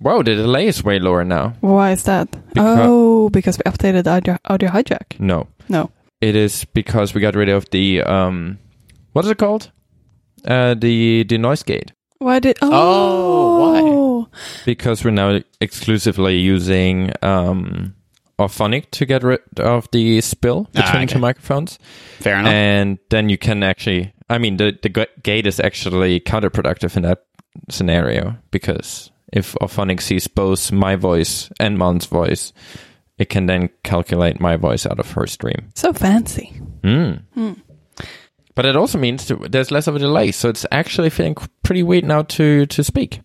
Wow, the delay is way lower now. Why is that? Becau- oh, because we updated audio, audio hijack. No, No. it is because we got rid of the um, what is it called? Uh, the the noise gate. Why did? Oh, Oh, because we're now exclusively using um, Auphonic to get rid of the spill Ah, between okay. two microphones, Fair enough. and then you can actually. I mean, the the g- gate is actually counterproductive in that scenario because if Auphonic sees both my voice and Mon's voice, it can then calculate my voice out of her stream. So fancy. Mm. But it also means to, there's less of a delay, so it's actually feeling pretty weird now to to speak.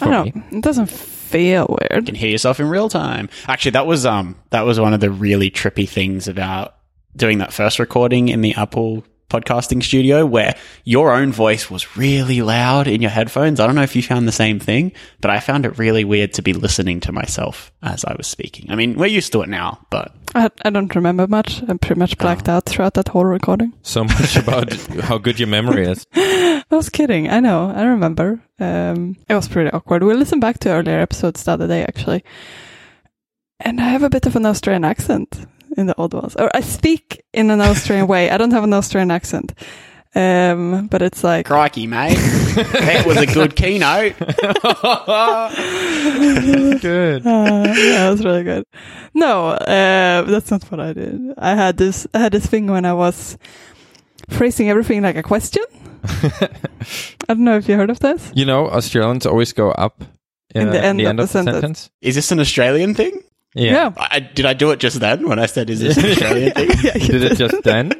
I don't me. know. It doesn't feel weird. you weird. can hear yourself in real time. Actually, that was um that was one of the really trippy things about doing that first recording in the Apple podcasting studio where your own voice was really loud in your headphones. I don't know if you found the same thing, but I found it really weird to be listening to myself as I was speaking. I mean, we're used to it now, but I, I don't remember much. I'm pretty much blacked out throughout that whole recording. So much about how good your memory is. I was kidding. I know. I remember. Um, it was pretty awkward. We listened back to earlier episodes the other day, actually. And I have a bit of an Australian accent in the old ones. Or I speak in an Australian way. I don't have an Australian accent. Um, but it's like, crikey, mate. that was a good keynote. Good. uh, yeah, it was really good. No, uh, that's not what I did. I had this, I had this thing when I was phrasing everything like a question. I don't know if you heard of this. You know, Australians always go up In the end in the of end the of the sentence. sentence. Is this an Australian thing? Yeah. I, did I do it just then when I said, is this an Australian thing? yeah, you Did it just then?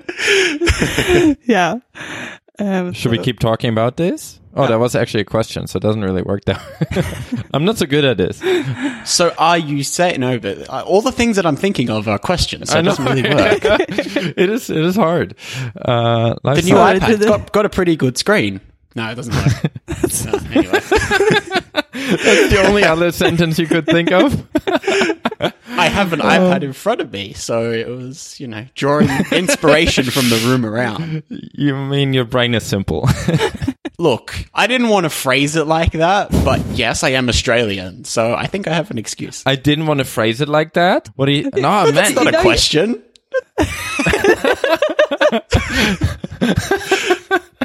yeah. Um, Should we keep talking about this? Oh, that was actually a question, so it doesn't really work that. Way. I'm not so good at this. So are you saying no? But uh, all the things that I'm thinking of are questions. So I it doesn't really work. it is. It is hard. Uh, the new hard. Sorry, iPad's did it- got, got a pretty good screen. No, it doesn't work. No, anyway, That's the only other sentence you could think of. I have an iPad um, in front of me, so it was you know drawing inspiration from the room around. You mean your brain is simple? Look, I didn't want to phrase it like that, but yes, I am Australian, so I think I have an excuse. I didn't want to phrase it like that. What do you? No, man. That's not a question.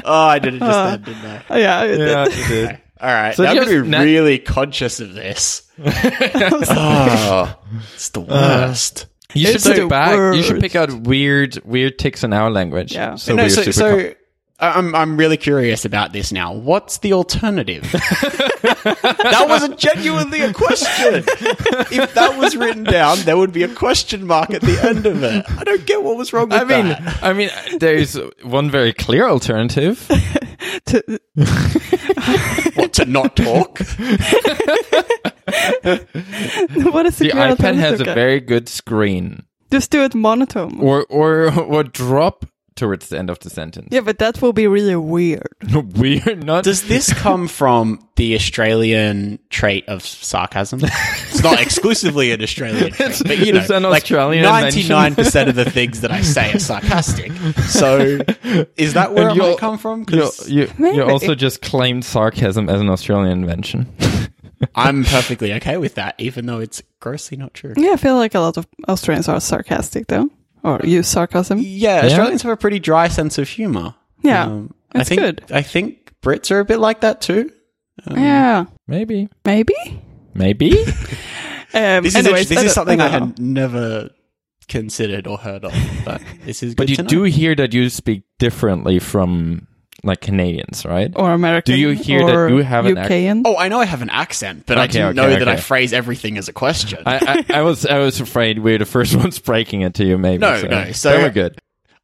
Oh, I did it just uh, then, didn't I? Oh, yeah, it- Yeah, you did. All right, So now I'm just going to be na- really conscious of this. oh, it's the uh, worst. You should It's the pick back. You should worst. pick out weird, weird ticks in our language. Yeah. So no, we're so, super so I'm I'm really curious about this now. What's the alternative? that wasn't genuinely a question. if that was written down, there would be a question mark at the end of it. I don't get what was wrong with I mean, that. I mean, there's one very clear alternative. to- What to not talk? what is the, The iPad has a very good screen, Just do it monotone. or or or drop towards the end of the sentence. yeah, but that will be really weird. Weird, not. Does this come from the Australian trait of sarcasm? It's not exclusively an Australian trait, but you know, It's an like Australian invention. ninety-nine percent of the things that I say are sarcastic. So, is that where And it you'll- might come from? you, 'Cause you, Maybe. you also just claimed sarcasm as an Australian invention. I'm perfectly okay with that, even though it's grossly not true. Yeah, I feel like a lot of Australians are sarcastic, though, or use sarcasm. Yeah, Australians have a pretty dry sense of humor. Yeah, Um, I that's think good. I think Brits are a bit like that too. yeah, Maybe, maybe. maybe. This Um, is anyways, this is something I, don't had never considered or heard of, but this is. but you to know. do hear that you speak differently from like Canadians, right? or American. Do you hear that or you have an accent? Oh, I know I have an accent, but I Okay, didn't okay, know that I okay. phrase everything as a question. I, I, I was I was afraid we were the first ones breaking it to you. Maybe No, no, so- then we're good.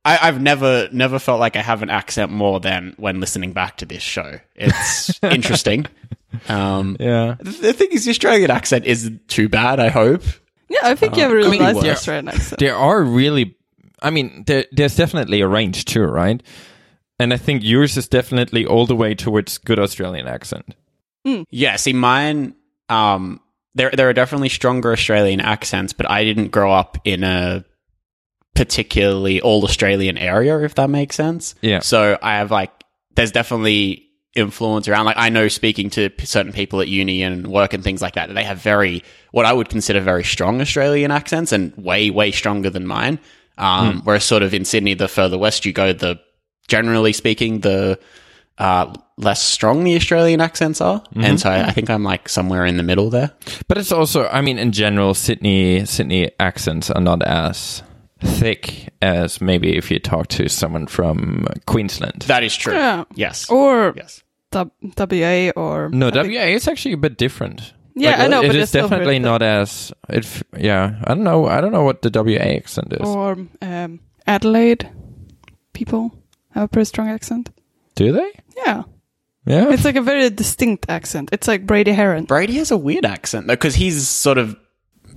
I, I've never never felt like I have an accent more than when listening back to this show. It's interesting. Um, Yeah, the, the thing is, the Australian accent isn't too bad. I hope. yeah, I think you have a really nice worse. Australian accent. there are really. I mean, there, there's definitely a range too, right? And I think yours is definitely all the way towards good Australian accent. Yeah, see, mine. Um, there there are definitely stronger Australian accents, but I didn't grow up in a particularly all Australian area, if that makes sense. Yeah. So I have like, there's definitely influence around. Like I know speaking to p- certain people at uni and work and things like that, that they have very, what I would consider very strong Australian accents and way, way stronger than mine. Um, whereas sort of in Sydney, the further west you go, the generally speaking, the, uh, less strong the Australian accents are. And so I, I think I'm like somewhere in the middle there. But it's also, I mean, in general, Sydney Sydney accents are not as thick as maybe if you talk to someone from Queensland. That is true. Yeah. Yes. Or yes. W- WA or no, I think- WA is actually a bit different. Yeah, Like, I know, it but is it's definitely very- not as it. f- Yeah, I don't know. I don't know what the WA accent is. or um, Adelaide people have a pretty strong accent. Do they? Yeah, Yeah. it's like a very distinct accent. It's like Brady Haran. Brady has a weird accent though, because he's sort of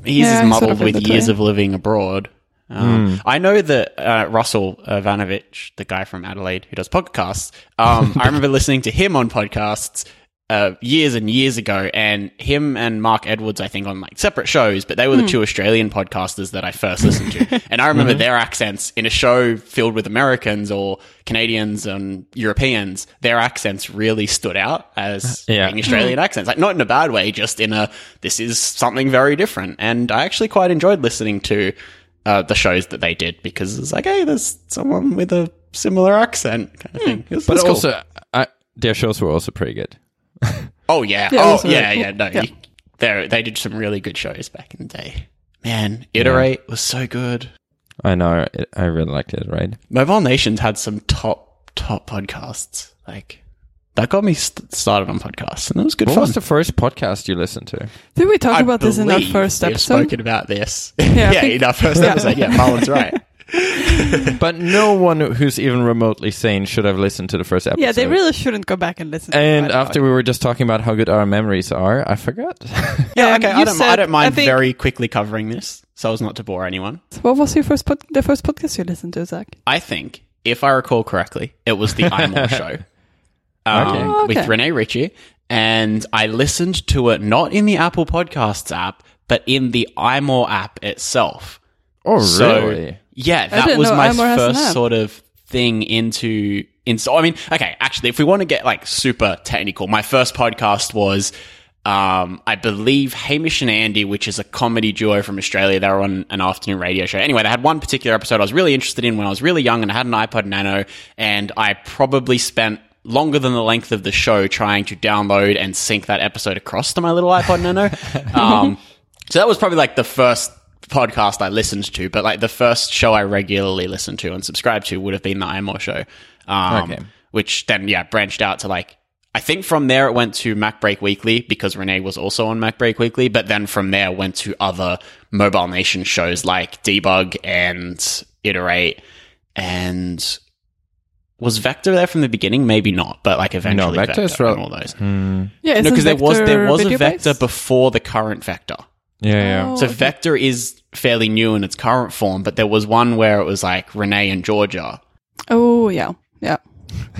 he's Yeah, he's muddled sort of with years of living abroad. Um, I know that uh, Russell Ivanovic, the guy from Adelaide who does podcasts, um, I remember listening to him on podcasts uh, years and years ago, and him and Mark Edwards, I think, on like separate shows, but they were the hmm. two Australian podcasters that I first listened to, and I remember mm-hmm. their accents in a show filled with Americans or Canadians and Europeans. Their accents really stood out as uh, Yeah. being Australian accents, like not in a bad way, just in a this is something very different. And I actually quite enjoyed listening to uh, the shows that they did because it's like, hey, there's someone with a similar accent kind of hmm. thing. It was- but it's cool. also, I, their shows were also pretty good. oh yeah, Yeah, oh yeah, really yeah. cool. No, Yeah. you- they they did some really good shows back in the day. Man, Iterate was so good. I know. It, I really liked it. Right. Mobile Nations had some top top podcasts. Like that got me st- started on podcasts, and it was good What fun. was the first podcast you listened to? Did we talk I about this in our believe first we've episode? spoken about this. Yeah, Yeah, think- in our first episode. Yeah, Marlon's right. but no one who's even remotely sane should have listened to the first episode. Yeah, they really shouldn't go back and listen. And it, after we were just talking about how good our memories are, I forgot. Yeah, Um, okay. I don't, I don't mind I think- very quickly covering this, so as not to bore anyone. So what was your first pod- the first podcast you listened to, Zach? I think, if I recall correctly, it was the iMore show um, Okay. Oh, with okay. Rene Ritchie, and I listened to it not in the Apple Podcasts app, but in the iMore app itself. oh, So, really? Yeah, that was my first sort of thing into in so I mean, okay, actually if we want to get like super technical, my first podcast was um, I believe Hamish and Andy, which is a comedy duo from Australia. They were on an afternoon radio show. Anyway, they had one particular episode I was really interested in when I was really young and I had an iPod Nano and I probably spent longer than the length of the show trying to download and sync that episode across to my little iPod Nano. Um, so that was probably like the first podcast I listened to, but like the first show I regularly listened to and subscribed to would have been the iMore show. Um, Okay. Which then, yeah, branched out to like, I think from there it went to MacBreak Weekly because Rene was also on MacBreak Weekly, but then from there went to other Mobile Nation shows like Debug and Iterate and was Vector there from the beginning? Maybe not, but like eventually Vector Vector, and all those. Yeah, No, because there was there was a Vector based? before the current Vector. Yeah, yeah. Oh, So okay. Vector is fairly new in its current form, but there was one where it was like Rene and Georgia. Oh yeah, yeah.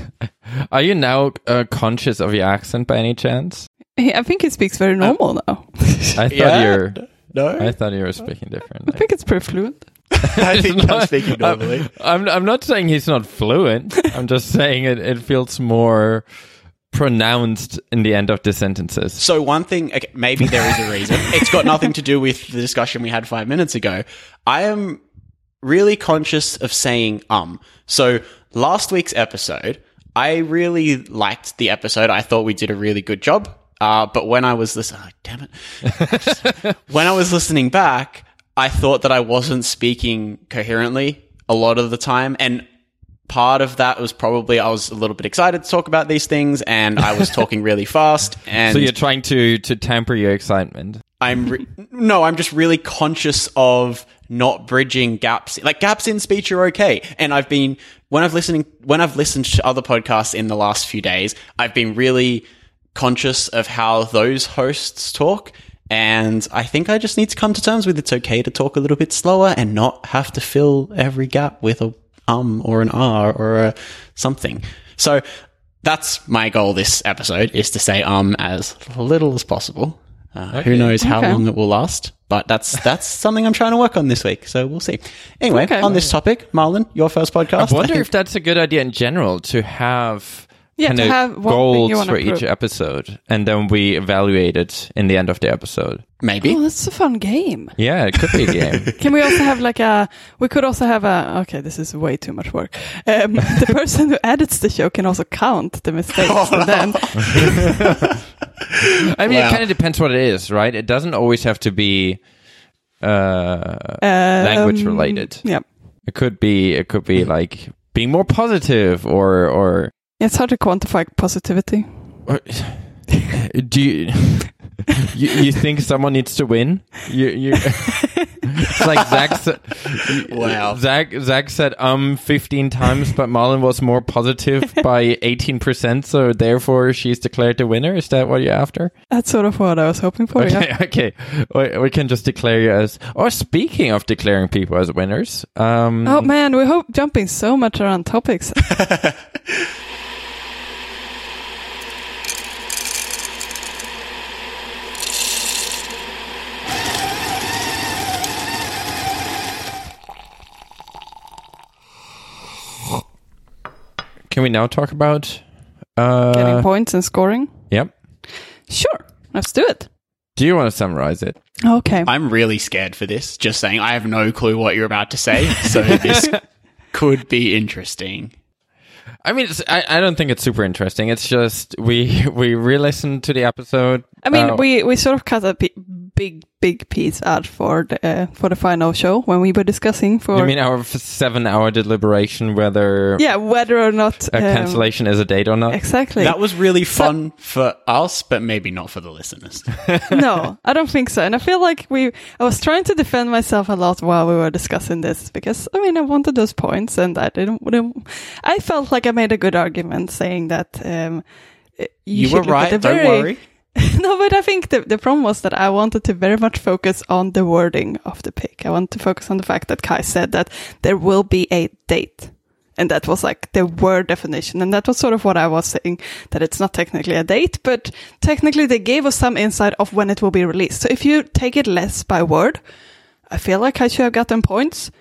Are you now uh, conscious of your accent by any chance? He, I think he speaks very normal now. I thought Yeah. you're. No, I thought you were speaking differently. I think it's pretty fluent. I think I'm speaking normally. I'm, I'm not saying he's not fluent. I'm just saying it, it feels more pronounced in the end of the sentences. So one thing, okay, maybe there is a reason. it's got nothing to do with the discussion we had five minutes ago. I am really conscious of saying um. So last week's episode, I really liked the episode. I thought we did a really good job. Uh, but when I was listening, oh, damn it, when I was listening back, I thought that I wasn't speaking coherently a lot of the time, and part of that was probably I was a little bit excited to talk about these things, and I was talking really fast. And So you're trying to, to temper your excitement. I'm re- no, I'm just really conscious of not bridging gaps. Like gaps in speech are okay, and I've been when I've listening when I've listened to other podcasts in the last few days, I've been really conscious of how those hosts talk. And I think I just need to come to terms with it's okay to talk a little bit slower and not have to fill every gap with a um or an R or a something. So that's my goal this episode is to say um as little as possible. Uh, Who knows how Okay. long it will last? But that's that's something I'm trying to work on this week. So we'll see. Anyway, Okay. on this topic, Marlon, your first podcast. I wonder think- if that's a good idea in general to have Yeah, kind of have goals you for each episode, and then we evaluate it in the end of the episode. Maybe. Oh, that's a fun game. Yeah, it could be a game. Can we also have like a? We could also have a. Okay, this is way too much work. Um, the person who edits the show can also count the mistakes, and then I mean, Wow. it kind of depends what it is, right? It doesn't always have to be uh, uh, language um, related. Yeah, It could be. It could be like being more positive, or or. It's hard to quantify positivity. do you, you you think someone needs to win? You you. it's like Zach. Said, Wow. Zach Zach said um fifteen times, but Marlon was more positive by eighteen percent, so therefore she's declared the winner. Is that what you're after? That's sort of what I was hoping for. Okay, Yeah. okay. We, we can just declare you as. Or speaking of declaring people as winners, um, Oh man, we hope jumping so much around topics. Can we now talk about? Uh, Getting points and scoring. yep. Sure, let's do it. Do you want to summarize it? Okay. I'm really scared for this. Just saying, I have no clue what you're about to say, so this could be interesting. I mean, it's, I, I don't think it's super interesting. It's just we we re-listened to the episode. I mean, uh, we, we sort of cut a big big piece out for the uh, for the final show when we were discussing for You mean our seven-hour deliberation whether yeah whether or not a um, cancellation is a date or not? exactly. That was really fun for us, but maybe not for the listeners. no, I don't think so. And I feel like we, I was trying to defend myself a lot while we were discussing this because, I mean, I wanted those points and I didn't, wouldn't- I felt like I made a good argument saying that, um, you, You, were right. Don't worry. no, but I think the, the problem was that I wanted to very much focus on the wording of the pick. I want to focus on the fact that Kai said that there will be a date. And that was like the word definition. And that was sort of what I was saying, that it's not technically a date, but technically they gave us some insight of when it will be released. So if you take it less by word, I feel like I should have gotten points.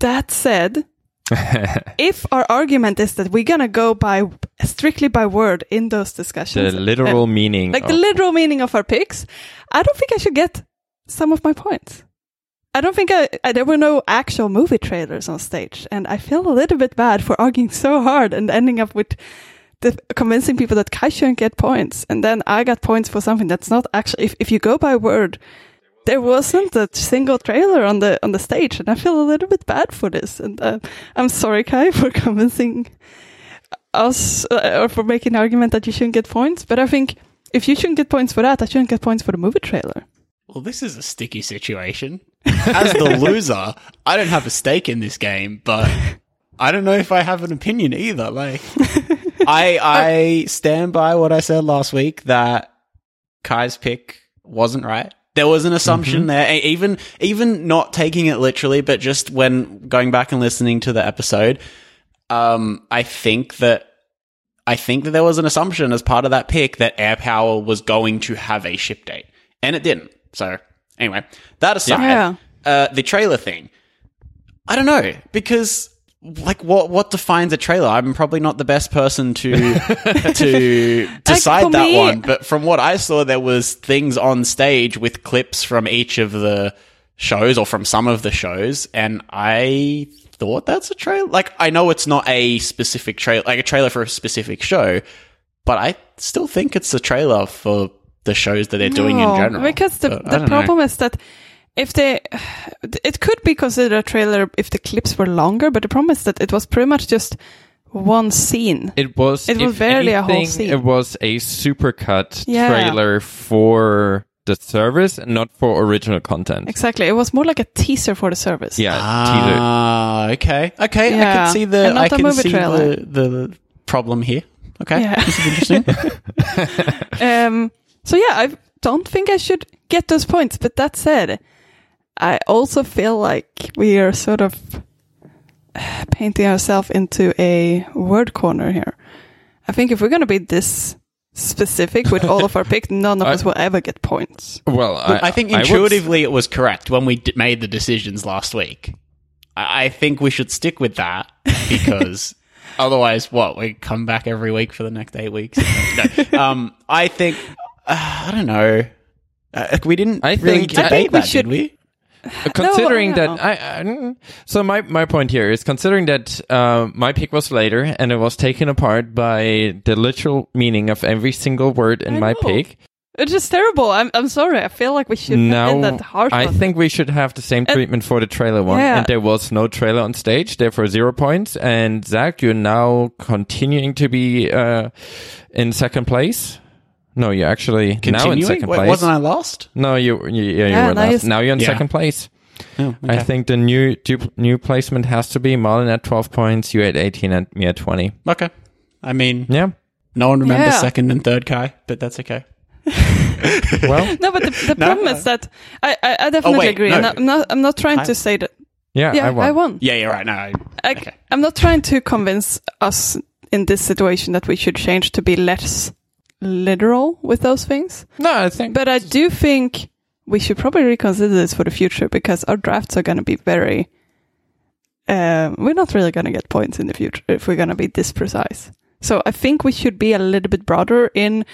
That said, if our argument is that we're gonna go by strictly by word in those discussions, the literal uh, meaning. like of- the literal meaning of our picks, I don't think I should get some of my points. I don't think I, I, there were no actual movie trailers on stage, and I feel a little bit bad for arguing so hard and ending up with the, convincing people that Kai shouldn't get points, and then I got points for something that's not actually. If, if you go by word, there wasn't a single trailer on the on the stage, and I feel a little bit bad for this. And uh, I'm sorry, Kai, for convincing us uh, or for making an argument that you shouldn't get points. But I think if you shouldn't get points for that, I shouldn't get points for the movie trailer. Well, this is a sticky situation. As the loser, I don't have a stake in this game, but I don't know if I have an opinion either. Like, I I stand by what I said last week that Kai's pick wasn't right. There was an assumption there, e- even even not taking it literally, but just when going back and listening to the episode, um, I think that I think that there was an assumption as part of that pick that AirPower was going to have a ship date, and it didn't. So anyway, that aside, Yeah. uh, the trailer thing, I don't know because like what what defines a trailer? I'm probably not the best person to to decide for that me- one, but from what I saw, there was things on stage with clips from each of the shows or from some of the shows, and I thought that's a trailer. Like I know it's not a specific trailer, like a trailer for a specific show, but I still think it's a trailer for the shows that they're doing in general. Because the, the don't know. problem is that if they, it could be considered a trailer if the clips were longer, but the problem is that it was pretty much just one scene. It was. It was if barely a whole scene. It was a supercut Yeah. trailer for the service, and not for original content. Exactly. It was more like a teaser for the service. Yeah, Ah, okay, okay. I can see the And not I a can movie see trailer. the, the problem here. Okay, Yeah. this is interesting. Um, so yeah, I don't think I should get those points. But that said, I also feel like we are sort of painting ourselves into a word corner here. I think if we're going to be this specific with all of our picks, none of I- us will ever get points. Well, I, I think I intuitively it was correct when we d- made the decisions last week. I, I think we should stick with that because Otherwise, what? We come back every week for the next eight weeks. No. um, I think uh, I don't know. Uh, we didn't I really think- I debate think we that, should- did we? considering no. that I, I mm, so my my point here is considering that uh, my pick was later and it was taken apart by the literal meaning of every single word in I my know. pick. It's just terrible. I'm I'm sorry. I feel like we should have Now that harsh. I on think we should have the same And- treatment for the trailer one, Yeah. and there was no trailer on stage, therefore zero points. And Zach, you're now continuing to be uh, in second place. No, you're actually now in Continuing? second Wait, place. wasn't I lost? No, you, you yeah, you Yeah, were now last. you're Now you're in Yeah. second place. Oh, I think the new du- new placement has to be Marlon at 12 points, you at 18, and me at 20. okay. I mean, Yeah. no one remembers Yeah. second and third Kai, but that's okay. Well, no, but the, the No? problem is that I I, I definitely oh, wait, agree, no. and I'm not I'm not trying I- to say that. yeah, Yeah, I won. I won. Yeah, you're right. No, I, I, okay. I'm not trying to convince us in this situation that we should change to be less literal with those things. No, I think. But I do think we should probably reconsider this for the future because our drafts are going to be very. Um, we're not really going to get points in the future if we're going to be this precise. So I think we should be a little bit broader in.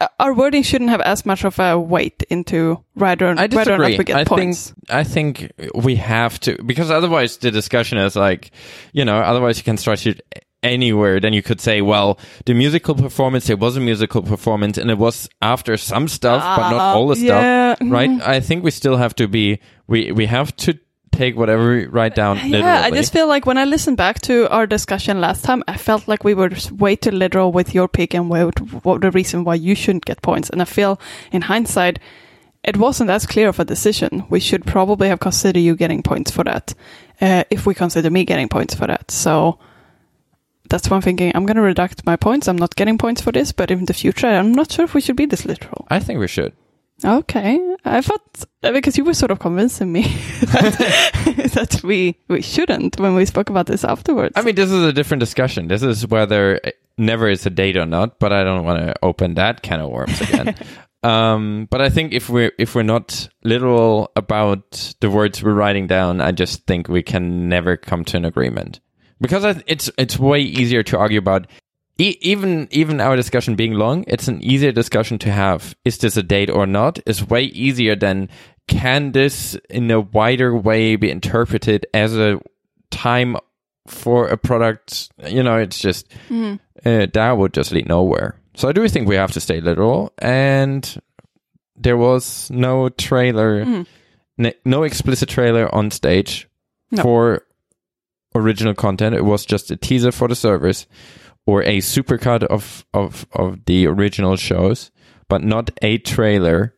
Uh, our wording shouldn't have as much of a weight into whether, I whether or not we get I points. think I think we have to because otherwise the discussion is like, you know, otherwise you can it anywhere. Then you could say, well, the musical performance, it was a musical performance, and it was after some stuff, but not all the stuff, right? mm. I think we still have to be. We we have to take whatever we write down. Yeah, literally. I just feel like when I listened back to our discussion last time, I felt like we were way too literal with your pick and what, what the reason why you shouldn't get points. And I feel, in hindsight, it wasn't as clear of a decision. We should probably have considered you getting points for that, uh, if we consider me getting points for that. So that's why I'm thinking I'm going to reduct my points. I'm not getting points for this, but in the future, I'm not sure if we should be this literal. I think we should. Okay, I thought uh, because you were sort of convincing me that, that we we shouldn't when we spoke about this afterwards. I mean, this is a different discussion. This is whether it never is a date or not, but I don't want to open that can of worms again. um, but I think if we're if we're not literal about the words we're writing down, I just think we can never come to an agreement because it's it's way easier to argue about. E- even even our discussion being long, it's an easier discussion to have. Is this a date or not? Is way easier than can this in a wider way be interpreted as a time for a product? You know, it's just Mhm. uh, that would just lead nowhere. So I do think we have to stay literal, and there was no trailer, Mhm. n- no explicit trailer on stage No. for original content. It was just a teaser for the servers or a supercut of of of the original shows, but not a trailer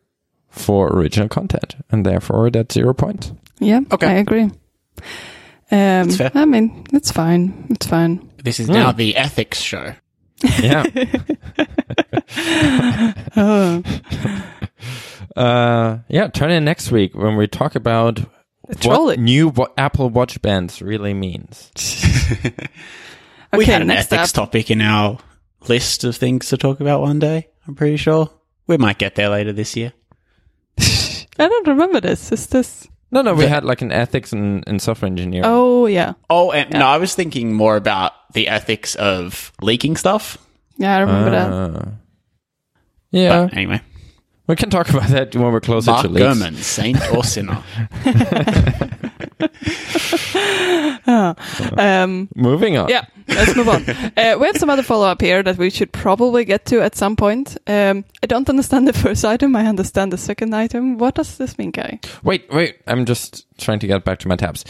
for original content, and therefore that's zero points. yeah, Okay. I agree. Um, That's fair. I mean, it's fine. It's fine. This is Hmm. now the ethics show. Yeah. Oh, uh, yeah. Turn in next week when we talk about the what trolling. new wa- Apple Watch bands really means. we Okay, had an next ethics up. topic in our list of things to talk about one day. I'm pretty sure we might get there later this year. I don't remember this. Is this? No, no, we The- had like an ethics and, and software engineering. Oh yeah, Oh, and Yeah. no, I was thinking more about the ethics of leaking stuff. yeah, I remember that. Uh, yeah, But anyway, we can talk about that when we're closer Mark to leaks. Gurman, saint or sinner? Um, Moving on. yeah, let's move on. Uh, we have some other follow up here that we should probably get to at some point. Um, I don't understand the first item. I understand the second item. What does this mean, Guy? Wait, wait. I'm just trying to get back to my tabs.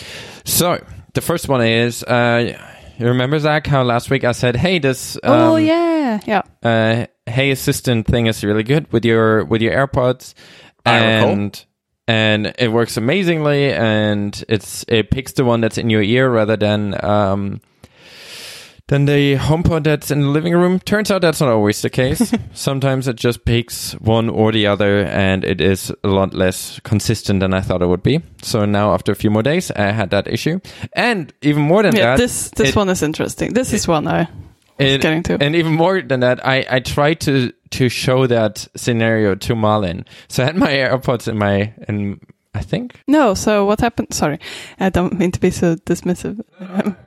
So the first one is, uh, you remember Zach how last week I said, "Hey, this um, oh yeah, yeah. uh, Hey Assistant thing is really good with your with your AirPods, and and it works amazingly, and it's it picks the one that's in your ear rather than um than the HomePod that's in the living room. Turns out that's not always the case. Sometimes it just picks one or the other, and it is a lot less consistent than I thought it would be. So now, after a few more days, I had that issue, and even more than yeah that, this this it- one is interesting. This is one I it- getting to. and even more than that, I, I tried to to show that scenario to Marlon. So I had my AirPods in my in I think No, so what happened? Sorry, I don't mean to be so dismissive. Um,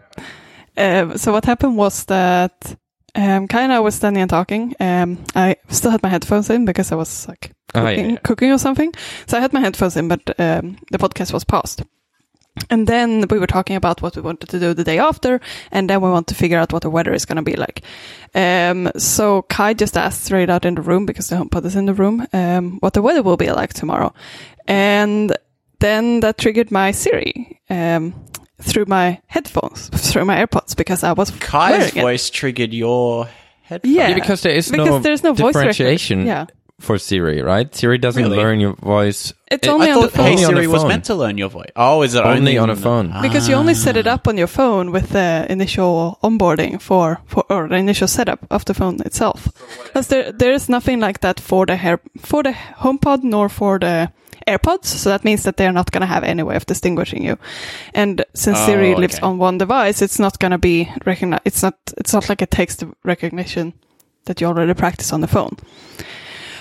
Um, so what happened was that um, Kai and I was standing and talking. Um, I still had my headphones in because I was like Ah, cooking, yeah, yeah. cooking or something. So I had my headphones in, but um, the podcast was paused. And then we were talking about what we wanted to do the day after, and then we want to figure out what the weather is going to be like. Um, so Kai just asked straight out in the room because the HomePod is in the room, um, what the weather will be like tomorrow. And then that triggered my Siri um, through my headphones, through my AirPods, because I was Kai's wearing it. voice triggered your headphones. Yeah, Yeah, because there is because no there's no voice differentiation recognition. Yeah, for Siri, right? Siri doesn't Really? learn your voice it's It- only I on the phone. Hey Only on the Siri was meant to learn your voice. Oh, is it only, only, on a in the- phone. because you only set it up on your phone with the initial onboarding for, for or the initial setup of the phone itself. Because there there is nothing like that for the hair for the HomePod nor for the AirPods. So that means that they're not going to have any way of distinguishing you. And since Oh, Siri lives okay. on one device, it's not going to be recognized. It's not. It's not like it takes the recognition that you already practice on the phone.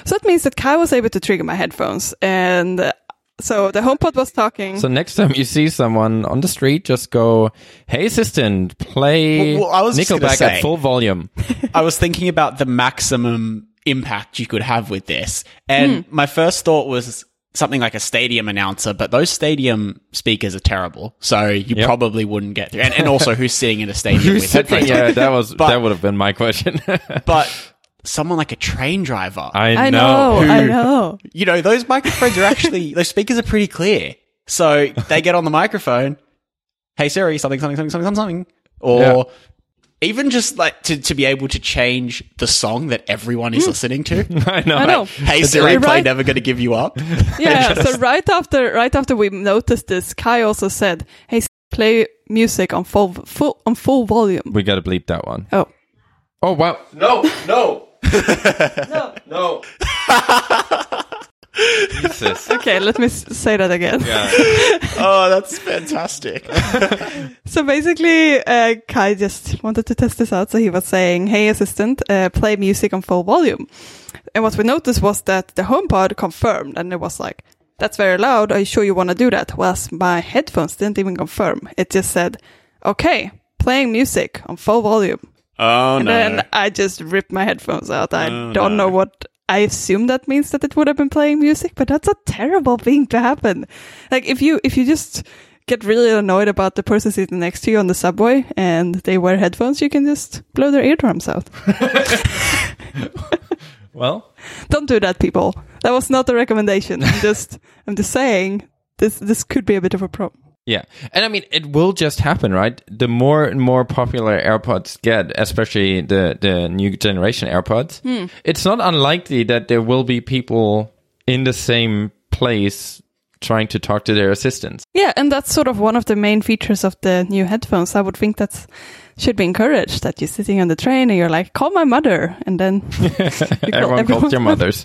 So that means that Kai was able to trigger my headphones, and uh, so the HomePod was talking. So next time you see someone on the street, just go, "Hey, assistant, play Well, well, I was Nickelback say- at full volume." I was thinking about the maximum impact you could have with this. And my first thought was something like a stadium announcer, but those stadium speakers are terrible. So you Yep. probably wouldn't get through. And, and also who's sitting in a stadium with headphones? Yeah, that was But- that would have been my question. But someone like a train driver, I know, I Who- know. you know, those microphones are actually, those speakers are pretty clear. So they get on the microphone, hey Siri, something, something, something, something, something. Or Yeah. even just like to, to be able to change the song that everyone is hmm. listening to. I know. I know. Hey It's Siri, right- play Never Gonna Give You Up. Yeah. so right after right after we noticed this, Kai also said, "Hey, play music on full full on full volume." We got to bleep that one. Oh, Oh wow! No, no, no. no! Jesus. Okay, let me s- say that again. Yeah. oh, that's fantastic. So basically, uh, Kai just wanted to test this out. So he was saying, "Hey, assistant, uh, play music on full volume." And what we noticed was that the HomePod confirmed, and it was like, "That's very loud. Are you sure you want to do that?" Whereas my headphones didn't even confirm. It just said, "Okay, playing music on full volume." Oh And no. then I just ripped my headphones out. I Oh, don't no. know what. I assume that means that it would have been playing music, but that's a terrible thing to happen. Like if you if you just get really annoyed about the person sitting next to you on the subway and they wear headphones, you can just blow their eardrums out. Well, don't do that, people. That was not a recommendation. I'm just I'm just saying this this could be a bit of a problem. Yeah, and I mean, it will just happen, right? The more and more popular AirPods get, especially the the new generation AirPods, hmm. it's not unlikely that there will be people in the same place trying to talk to their assistants. Yeah, and that's sort of one of the main features of the new headphones. I would think that should be encouraged. That you're sitting on the train and you're like, "Call my mother," and then you call Everyone calls your mothers.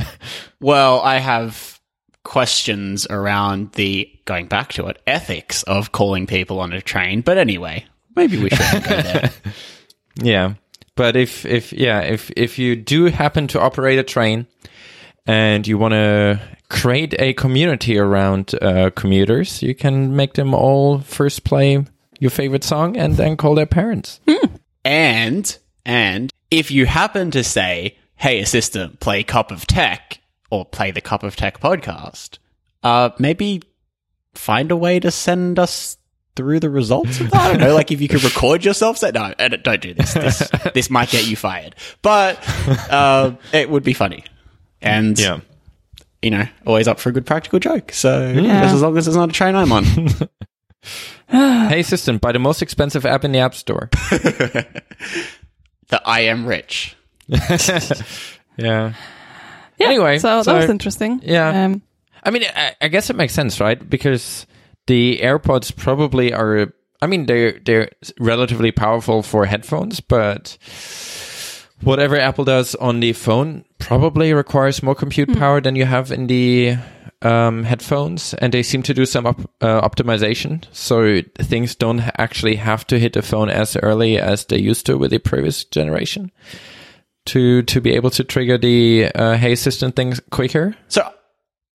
well, I have questions around the going back to it ethics of calling people on a train. But anyway, maybe we shouldn't go there. Yeah. But if if yeah, if if you do happen to operate a train and you want to create a community around uh, commuters, you can make them all first play your favorite song and then call their parents. And and if you happen to say, "Hey, assistant, play Cup of Tech" or play the Cup of Tech podcast, uh, maybe find a way to send us through the results of that. I don't know, like if you could record yourself. Say, no, don't do this. This, this might get you fired, but uh, it would be funny. And yeah. you know, always up for a good practical joke. So just as long as it's not a train I'm on. hey, assistant, buy the most expensive app in the App Store. the I am rich. yeah. Yeah, Anyway, so, so- that was interesting. Yeah. Um, I mean, I, I guess it makes sense, right? Because the AirPods probably are. I mean, they're they're relatively powerful for headphones, but whatever Apple does on the phone probably requires more compute power than you have in the um, headphones, and they seem to do some op- uh, optimization, so things don't actually have to hit the phone as early as they used to with the previous generation. To to be able to trigger the uh, Hey Assistant things quicker. So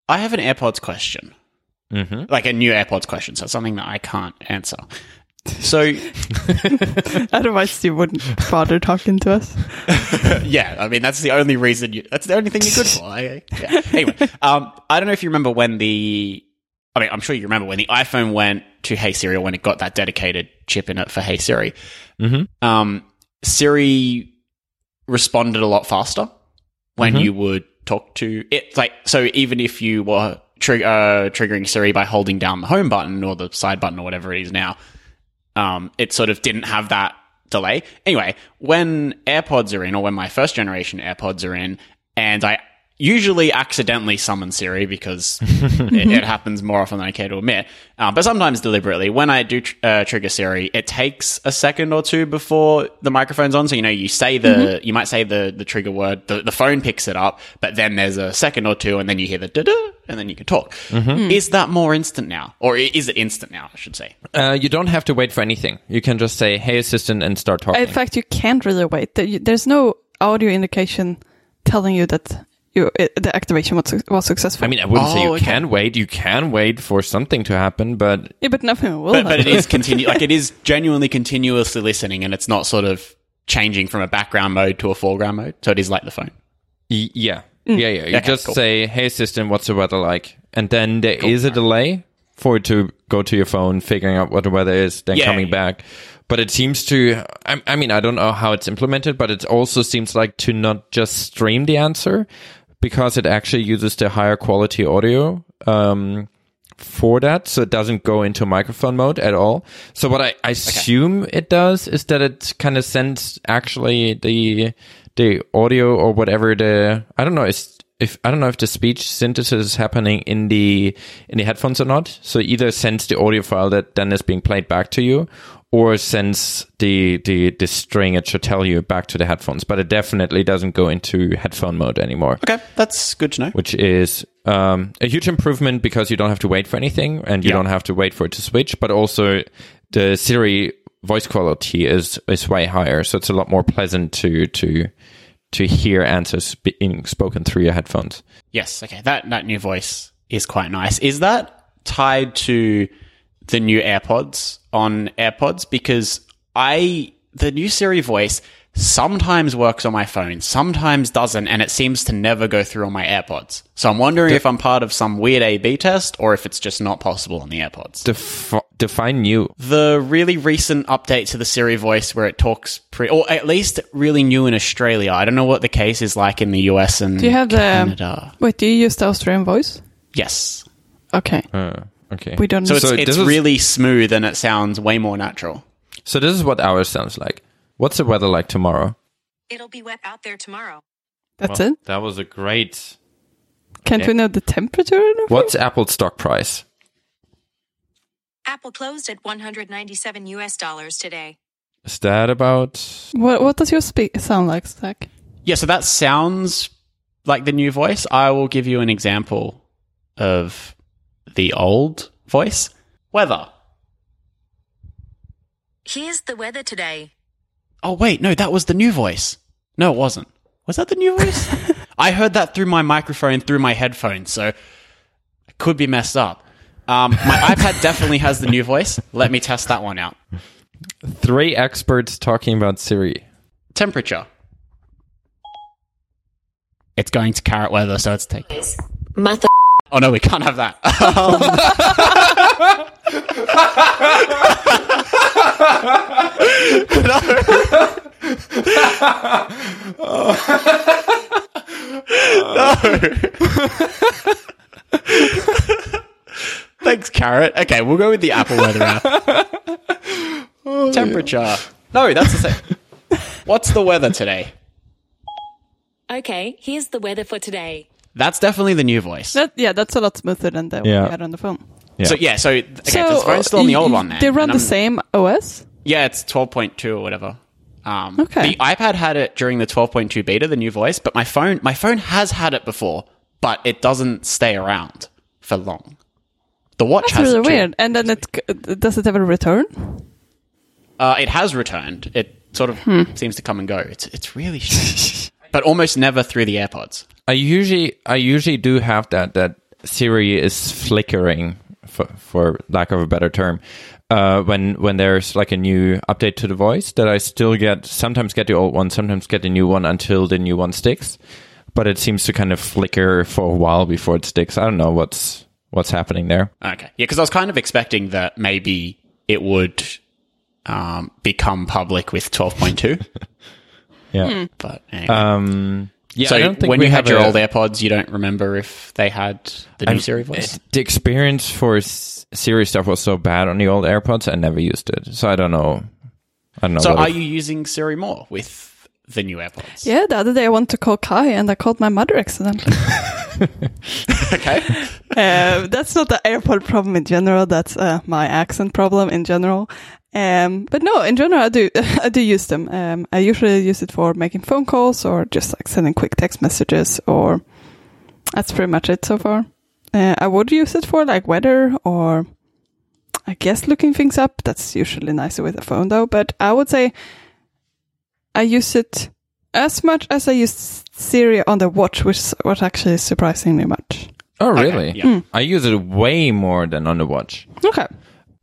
I have an AirPods question. Mm-hmm. like a new AirPods question, so something that I can't answer. So Otherwise, you wouldn't bother talking to us. yeah, I mean that's the only reason. You, that's the only thing you're good for. I, yeah. Anyway, um, I don't know if you remember when the. I mean, I'm sure you remember when the iPhone went to Hey Siri, when it got that dedicated chip in it for Hey Siri. Mm-hmm. Um, Siri responded a lot faster when Mhm. you would talk to it. Like, so even if you were uh, triggering Siri by holding down the home button or the side button or whatever it is now, um, it sort of didn't have that delay. Anyway, when AirPods are in, or when my first generation AirPods are in, and I usually accidentally summon Siri because it, it happens more often than I care to admit, um, but sometimes deliberately. When I do tr- uh, trigger Siri, it takes a second or two before the microphone's on. So you know, you say the, you might say the the trigger word, the, the phone picks it up, but then there's a second or two, and then you hear the da da, and then you can talk. Is that more instant now, or is it instant now? I should say. Uh, you don't have to wait for anything. You can just say, "Hey, assistant," and start talking. In fact, you can't really wait. There's no audio indication telling you that you, it, the activation was, was successful. I mean, I wouldn't say Oh, you okay. can wait. You can wait for something to happen, but yeah, but nothing will. but, but it happen. continu- like it is genuinely continuously listening and it's not sort of changing from a background mode to a foreground mode so it is like the phone y- yeah, mm. yeah, yeah. You Okay, just cool. say, "Hey, system, what's the weather like?" And then there is a delay for it to go to your phone, figuring out what the weather is, then Yeah, coming yeah. back. But it seems to. I, I mean, I don't know how it's implemented, but it also seems like to not just stream the answer because it actually uses the higher quality audio. Um, for that, so it doesn't go into microphone mode at all. So what I, I assume it does is that it kind of sends actually the the audio or whatever the I don't know is if I don't know if the speech synthesis is happening in the in the headphones or not. So either sends the audio file that then is being played back to you, or sends the the the string it should tell you back to the headphones. But it definitely doesn't go into headphone mode anymore okay that's good to know which is um, a huge improvement because you don't have to wait for anything and you Yeah. don't have to wait for it to switch. But also, the Siri voice quality is is way higher, so it's a lot more pleasant to to to hear answers being spoken through your headphones. yes okay that that new voice is quite nice is that tied to the new airpods on airpods because i the new siri voice sometimes works on my phone sometimes doesn't and it seems to never go through on my airpods so i'm wondering if i'm part of some weird a b test or if it's just not possible on the airpods Def- define new. the really recent update to the Siri voice where it talks pre, or at least really new in Australia. I don't know what the case is like in the US and Do you have the- Canada. Wait, do you use the Australian voice? Yes. Okay, Uh, okay. we don't. So it's, So it's this is- really smooth and it sounds way more natural. so this is what ours sounds like. What's the weather like tomorrow? It'll be wet out there tomorrow. That's Well, it. That was a great. Can't okay. we know the temperature? and everything? What's Apple's stock price? Apple closed at 197 US dollars today. Is that about? What What does your speak sound like, Zach? Yeah, so that sounds like the new voice. I will give you an example of the old voice. Weather. Here's the weather today. Oh wait, no, that was the new voice. No, it wasn't. Was that the new voice? I heard that through my microphone through my headphones, so it could be messed up. Um, my iPad definitely has the new voice. Let me test that one out. Three experts talking about Siri. Temperature. It's going to carrot weather, so it's taking. Mother. Oh no, we can't have that. Um, no Thanks, carrot. Okay, we'll go with the Apple weather app. Oh, Temperature. No, that's the same. What's the weather today? Okay, here's the weather for today. That's definitely the new voice. That yeah, that's a lot smoother than the one Yeah. we had on the phone. Yeah. So yeah, so okay, so the phone's still on the old one. Then They run the I'm- same OS. Yeah, it's twelve point two or whatever. Um, Okay. The iPad had it during the twelve point two beta, the new voice, but my phone, my phone has had it before, but it doesn't stay around for long. The watch That's has really it too. weird. And then it does it ever return? Uh, it has returned. It sort of Hmm. seems to come and go. It's it's really strange, but almost never through the AirPods. I usually I usually do have that that Siri is flickering for, for lack of a better term, uh, when when there's like a new update to the voice, that I still get sometimes get the old one, sometimes get the new one until the new one sticks. But it seems to kind of flicker for a while before it sticks. I don't know what's what's happening there. Okay. Yeah, because I was kind of expecting that maybe it would um, become public with 12.2. Yeah. but anyway. Um. Yeah. so I don't think when we you had have your a- old AirPods, you don't remember if they had the new I'm- Siri voice? The experience for S- Siri stuff was so bad on the old AirPods, I never used it. So I don't know. I don't know. So are if- you using Siri more with the new AirPods? Yeah, the other day I wanted to call Kai and I called my mother accidentally. Okay. uh, that's not the AirPod problem in general. That's uh, my accent problem in general. Um, but no, in general, I do I do use them. Um, I usually use it for making phone calls or just like sending quick text messages, or that's pretty much it so far. Uh, I would use it for like weather or I guess looking things up. That's usually nicer with a phone though. But I would say I use it as much as I use Siri on the watch, which is what actually is surprisingly much. oh, Okay, really? yeah. I use it way more than on the watch. Okay.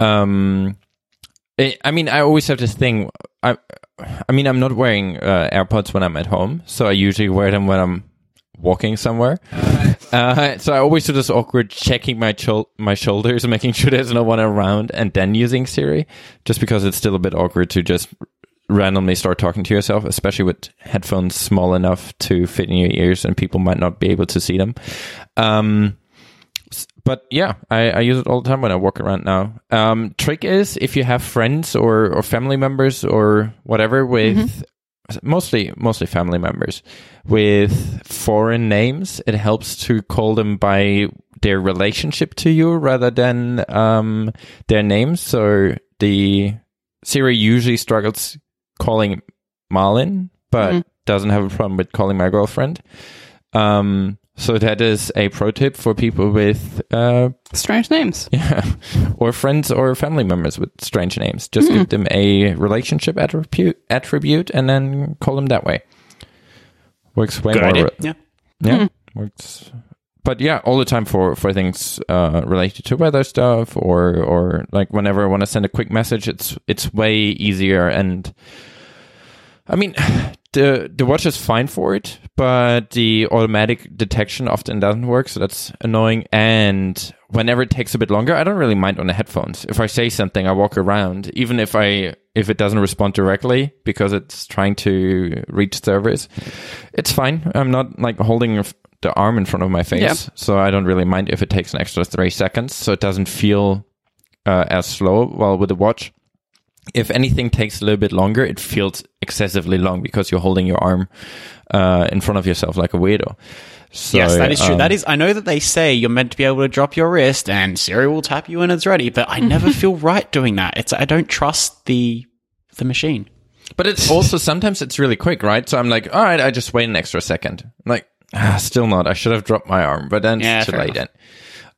Um, I I mean, I always have this thing. I, I mean, I'm not wearing uh, AirPods when I'm at home, so I usually wear them when I'm walking somewhere. Uh, so I always do this awkward checking my chol- my shoulders and making sure there's no one around, and then using Siri, just because it's still a bit awkward to just randomly start talking to yourself, especially with headphones small enough to fit in your ears, and people might not be able to see them. Um, but yeah, I, I use it all the time when I walk around now. Um, trick is if you have friends or, or family members or whatever with mostly mostly family members with foreign names, it helps to call them by their relationship to you rather than um, their names. So the Siri usually struggles calling Marlon, but Mhm. doesn't have a problem with calling my girlfriend. Um, so that is a pro tip for people with uh, Strange names. yeah, or friends or family members with strange names. Just give them a relationship attribute, attribute, and then call them that way. Works way Good more. idea. Yeah. Yeah, works. But yeah, all the time for for things uh, related to weather stuff, or or like whenever I want to send a quick message, it's it's way easier. And I mean, the the watch is fine for it, but the automatic detection often doesn't work, so that's annoying. And whenever it takes a bit longer, I don't really mind on the headphones. If I say something, I walk around, even if I if it doesn't respond directly because it's trying to reach servers, it's fine. I'm not like holding the arm in front of my face, Yeah. so I don't really mind if it takes an extra three seconds, so it doesn't feel uh, as slow. While with the watch, if anything takes a little bit longer, it feels excessively long because you're holding your arm uh, in front of yourself like a weirdo. So, yes, that is true. um, that is. I know that they say you're meant to be able to drop your wrist and Siri will tap you when it's ready, but I never feel right doing that. It's I don't trust the the machine. But it's also sometimes it's really quick, right? So I'm like, all right, I just wait an extra second. I'm like, ah, still not. I should have dropped my arm, but then Yeah, it's too late then.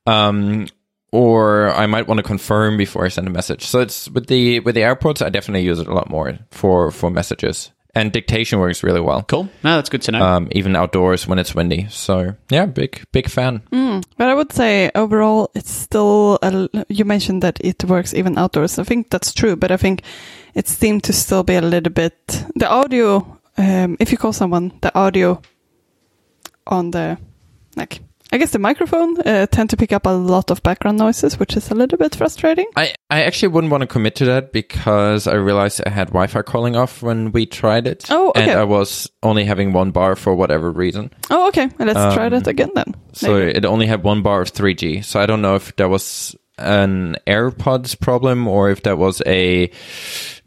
Um, or I might want to confirm before I send a message. So it's with the with the AirPods, I definitely use it a lot more for for messages. And dictation works really well. Cool. No, that's good to know. Um, even outdoors when it's windy. So yeah, big big fan. But I would say overall, it's still. A, l- you mentioned that it works even outdoors. I think that's true, but I think it seemed to still be a little bit the audio. Um, if you call someone, the audio on the like, I guess the microphone uh, tend to pick up a lot of background noises, which is a little bit frustrating. I, I actually wouldn't want to commit to that because I realized I had Wi-Fi calling off when we tried it. Oh, okay. And I was only having one bar for whatever reason. Oh, okay. Let's try Um, that again then. So Maybe. it only had one bar of 3G. So I don't know if that was an AirPods problem or if that was a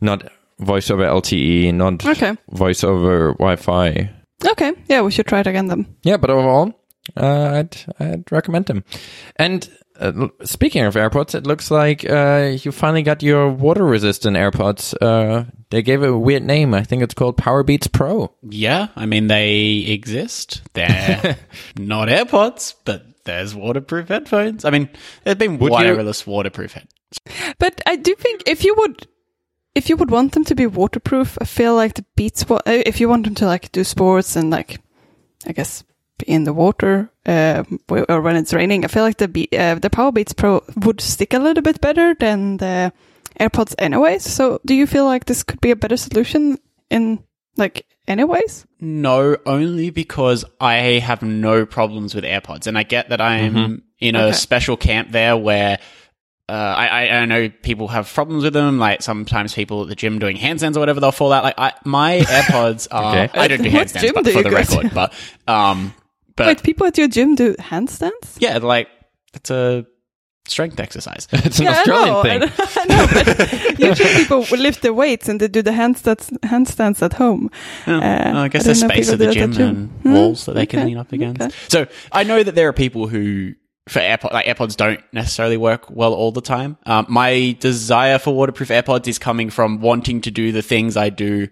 not voice over LTE, not Okay. voice over Wi-Fi. Okay. Yeah, we should try it again then. Yeah, but overall, uh, I'd I'd recommend them. And uh, speaking of AirPods, it looks like uh, you finally got your water-resistant AirPods. Uh, they gave it a weird name. I think it's called Powerbeats Pro. yeah, I mean they exist. They're not AirPods, but there's waterproof headphones. I mean, there's been Would you- wireless waterproof headphones. But I do think if you would, if you would want them to be waterproof, I feel like the Beats. wa- uh, If you want them to like do sports and like, I guess be in the water, uh, or when it's raining. I feel like the Be- uh, the Powerbeats Pro would stick a little bit better than the AirPods, anyways. So, do you feel like this could be a better solution in like anyways? No, only because I have no problems with AirPods, and I get that I'm in a Okay. special camp there where. Uh, I, I- I know people have problems with them. Like sometimes people at the gym doing handstands or whatever, they'll fall out. Like I, my AirPods are. Okay. I don't do handstands, gym but do for the go to? record. But um, but Wait, people at your gym do handstands? yeah, like it's a strength exercise. It's an Yeah, I Australian know, thing. I know, but usually people will lift the weights and they do the handstands, handstands at home. Yeah, Uh, well, I guess I there's didn't know space people at the do gym, that at and. Hmm, walls that they can okay, lean up against. okay. So I know that there are people who, for AirPods, like AirPods don't necessarily work well all the time. Um, my desire for waterproof AirPods is coming from wanting to do the things I do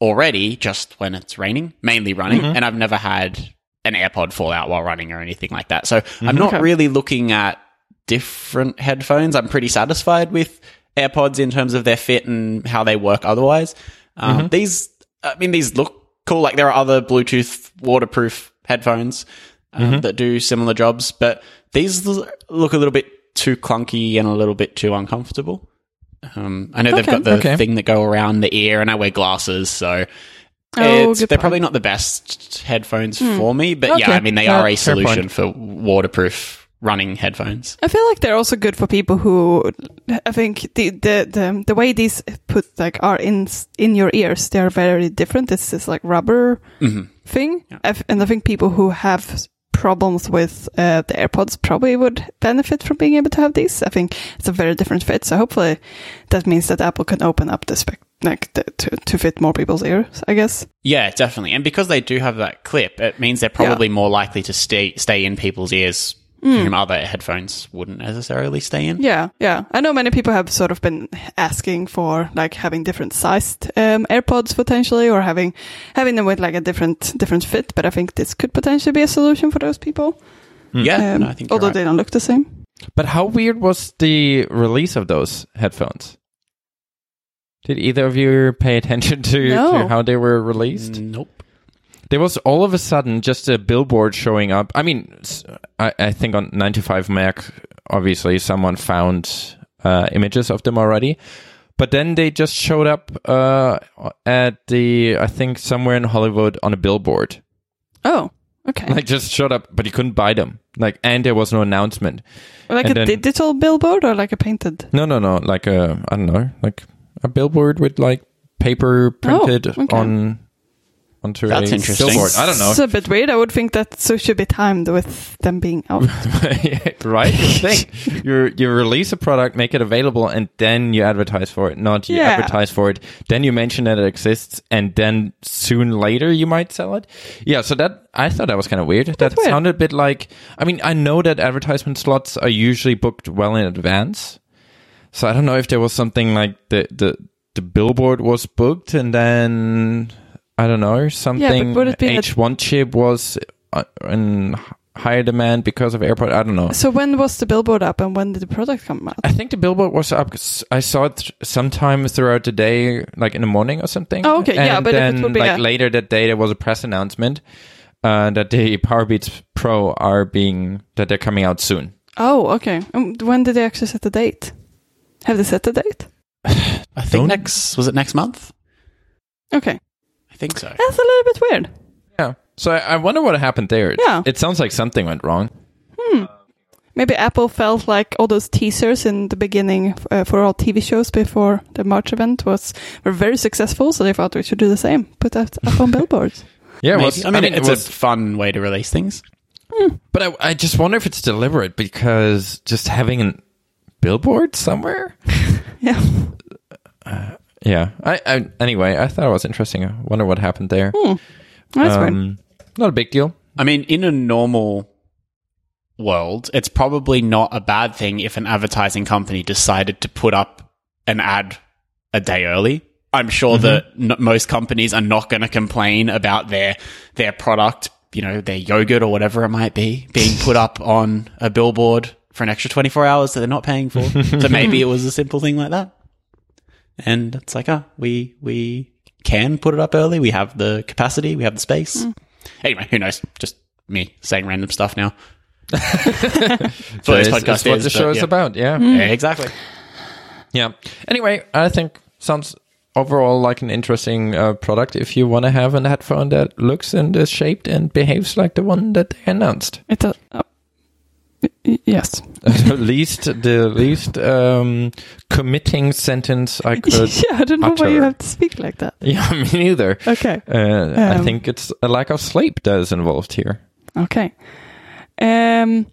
already, just when it's raining, mainly running, Mm-hmm. and I've never had an AirPod fall out while running or anything like that. So I'm not Okay. really looking at different headphones. I'm pretty satisfied with AirPods in terms of their fit and how they work otherwise. Um, These, I mean, these look cool. Like there are other Bluetooth waterproof headphones um, that do similar jobs, but these l- look a little bit too clunky and a little bit too uncomfortable. Um, I know they've got the Okay. thing that go around the ear, and I wear glasses, so Oh, it's, they're point. probably not the best headphones for me. But yeah, I mean, they Yeah, are a solution for waterproof running headphones. I feel like they're also good for people who I think the the the, the way these put like are in in your ears they're very different. It's this like rubber thing, I f- and I think people who have problems with uh, the AirPods probably would benefit from being able to have these. I think it's a very different fit. So hopefully that means that Apple can open up the spec like the, to to fit more people's ears. I guess. Yeah, definitely. And because they do have that clip, it means they're probably more likely to stay stay in people's ears. Whom other headphones wouldn't necessarily stay in. Yeah, yeah. I know many people have sort of been asking for like having different sized um, AirPods potentially, or having having them with like a different different fit. But I think this could potentially be a solution for those people. Yeah, Um, no, I think although right. they don't look the same. But how weird was the release of those headphones? Did either of you pay attention to, No. to how they were released? Nope. There was all of a sudden just a billboard showing up. I mean, s- I, I think on 9to5Mac, obviously someone found uh, images of them already. But then they just showed up uh, at the, I think somewhere in Hollywood on a billboard. Oh, okay. Like just showed up, but you couldn't buy them. Like, and there was no announcement. like a then- digital billboard or like a painted. No, no, no. Like a, I don't know, like a billboard with like paper oh, printed Oh, okay. on onto That's a interesting. billboard. I don't know. It's a bit weird. I would think that so should be timed with them being out. right? Think you you release a product, make it available, and then you advertise for it. Not you Yeah. advertise for it, then you mention that it exists, and then soon later you might sell it. Yeah, so that I thought that was kind of weird. That weird. sounded a bit like. I mean, I know that advertisement slots are usually booked well in advance, so I don't know if there was something like the the the billboard was booked and then. I don't know. Something would it be that- H1 chip was uh, in higher demand because of AirPods. I don't know. so when was the billboard up and when did the product come out? I think the billboard was up. I saw it th- sometime throughout the day, like in the morning or something. Oh, okay, yeah, And but if it then, like a- later that day, there was a press announcement uh, that the Powerbeats Pro are being that they're coming out soon. Oh, okay. Um, when did they actually set the date? Have they set the date? I think Don't- next was it next month? Okay, I think so. that's a little bit weird. Yeah. So I, I wonder what happened there. It- Yeah. It sounds like something went wrong. Hmm. Maybe Apple felt like all those teasers in the beginning uh, for all TV shows before the March event was were very successful, so they thought we should do the same. Put that up on billboards. Yeah. It Maybe. was, I mean, it it's was, a fun way to release things. but I, I just wonder if it's deliberate because just having a billboard somewhere. Yeah. Uh, yeah. I, I anyway, I thought it was interesting. I wonder what happened there. Hmm. That's weird. Um, not a big deal. I mean, in a normal world, it's probably not a bad thing if an advertising company decided to put up an ad a day early. I'm sure mm-hmm. that n- most companies are not going to complain about their their product, you know, their yogurt or whatever it might be, being put up on a billboard for an extra 24 hours that they're not paying for. so maybe it was a simple thing like that. And it's like, ah, we we can put it up early. We have the capacity. We have the space. Anyway, who knows? Just me saying random stuff now. So this it's, podcast it's what is, the show is yeah. about. Yeah. Mm. Yeah, exactly. Yeah. Anyway, I think sounds overall like an interesting uh, product if you want to have a headphone that looks and is shaped and behaves like the one that they announced. It's a. Oh. Y- y- Yes. the least, the least um, committing sentence I could. yeah, I don't know why you have to speak like that. yeah, me neither. Okay. Uh, I Um, think it's a lack of sleep that is involved here. Okay. Um.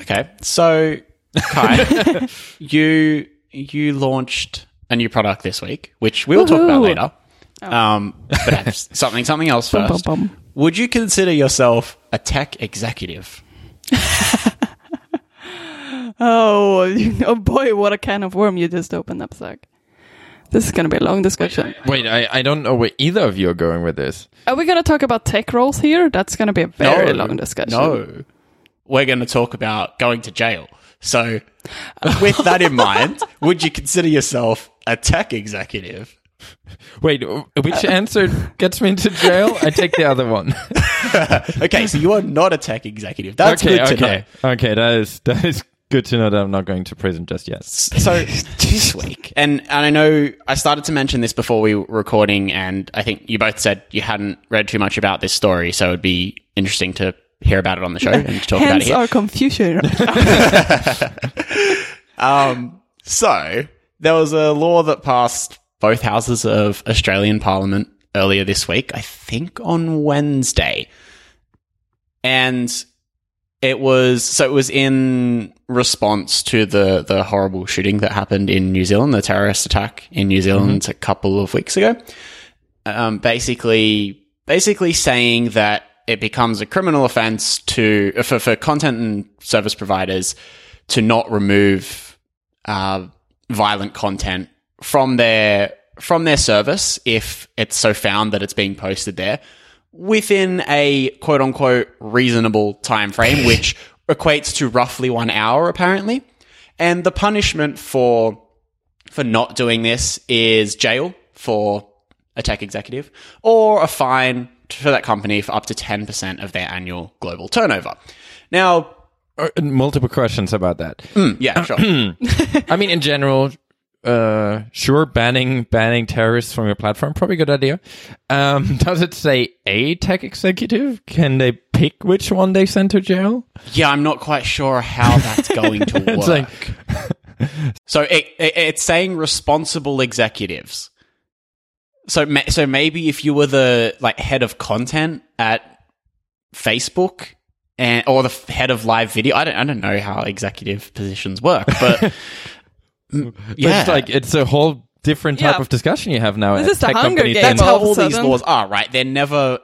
Okay, so Kai, you you launched a new product this week, which we will talk about Woohoo. later. Um, but something something else Bum, first. bum, bum. Would you consider yourself a tech executive? Oh, oh boy, what a can of worm you just opened up, Zach. This is going to be a long discussion. Wait, I, I don't know where either of you are going with this. Are we going to talk about tech roles here? That's going to be a very long discussion. No, we're going to talk about going to jail. So, with that in mind, would you consider yourself a tech executive? Wait, which answer gets me into jail? I take the other one. Okay, so you are not a tech executive. That's okay, good to okay, okay. That is that is good to know that I'm not going to prison just yet. So this week, and and I know I started to mention this before we were recording, and I think you both said you hadn't read too much about this story, so it'd be interesting to hear about it on the show and to talk about it Hence here. our confusion. Um, so there was a law that passed both houses of Australian Parliament earlier this week, I think on Wednesday. And it was so it was in response to the the horrible shooting that happened in New Zealand, the terrorist attack in New Zealand a couple of weeks ago. Um, basically, basically saying that it becomes a criminal offense to for, for content and service providers to not remove uh, violent content from their from their service if it's so found that it's being posted there within a quote unquote reasonable time frame, which equates to roughly one hour apparently. And the punishment for for not doing this is jail for a tech executive or a fine for that company for up to 10% of their annual global turnover. Now, Uh, multiple questions about that. yeah, sure. I mean, in general, uh, sure, banning banning terrorists from your platform probably a good idea. Um, does it say a tech executive? Can they pick which one they send to jail? Yeah, I'm not quite sure how that's going to work. Like so it, it, it's saying responsible executives. So ma- so maybe if you were the like head of content at Facebook and or the head of live video, I don't I don't know how executive positions work, But Mm, yeah, it's like it's a whole different type Yeah. of discussion you have now. This at is the tech Hunger companies Games. and- that's how all of a these sudden- laws are, right? They're never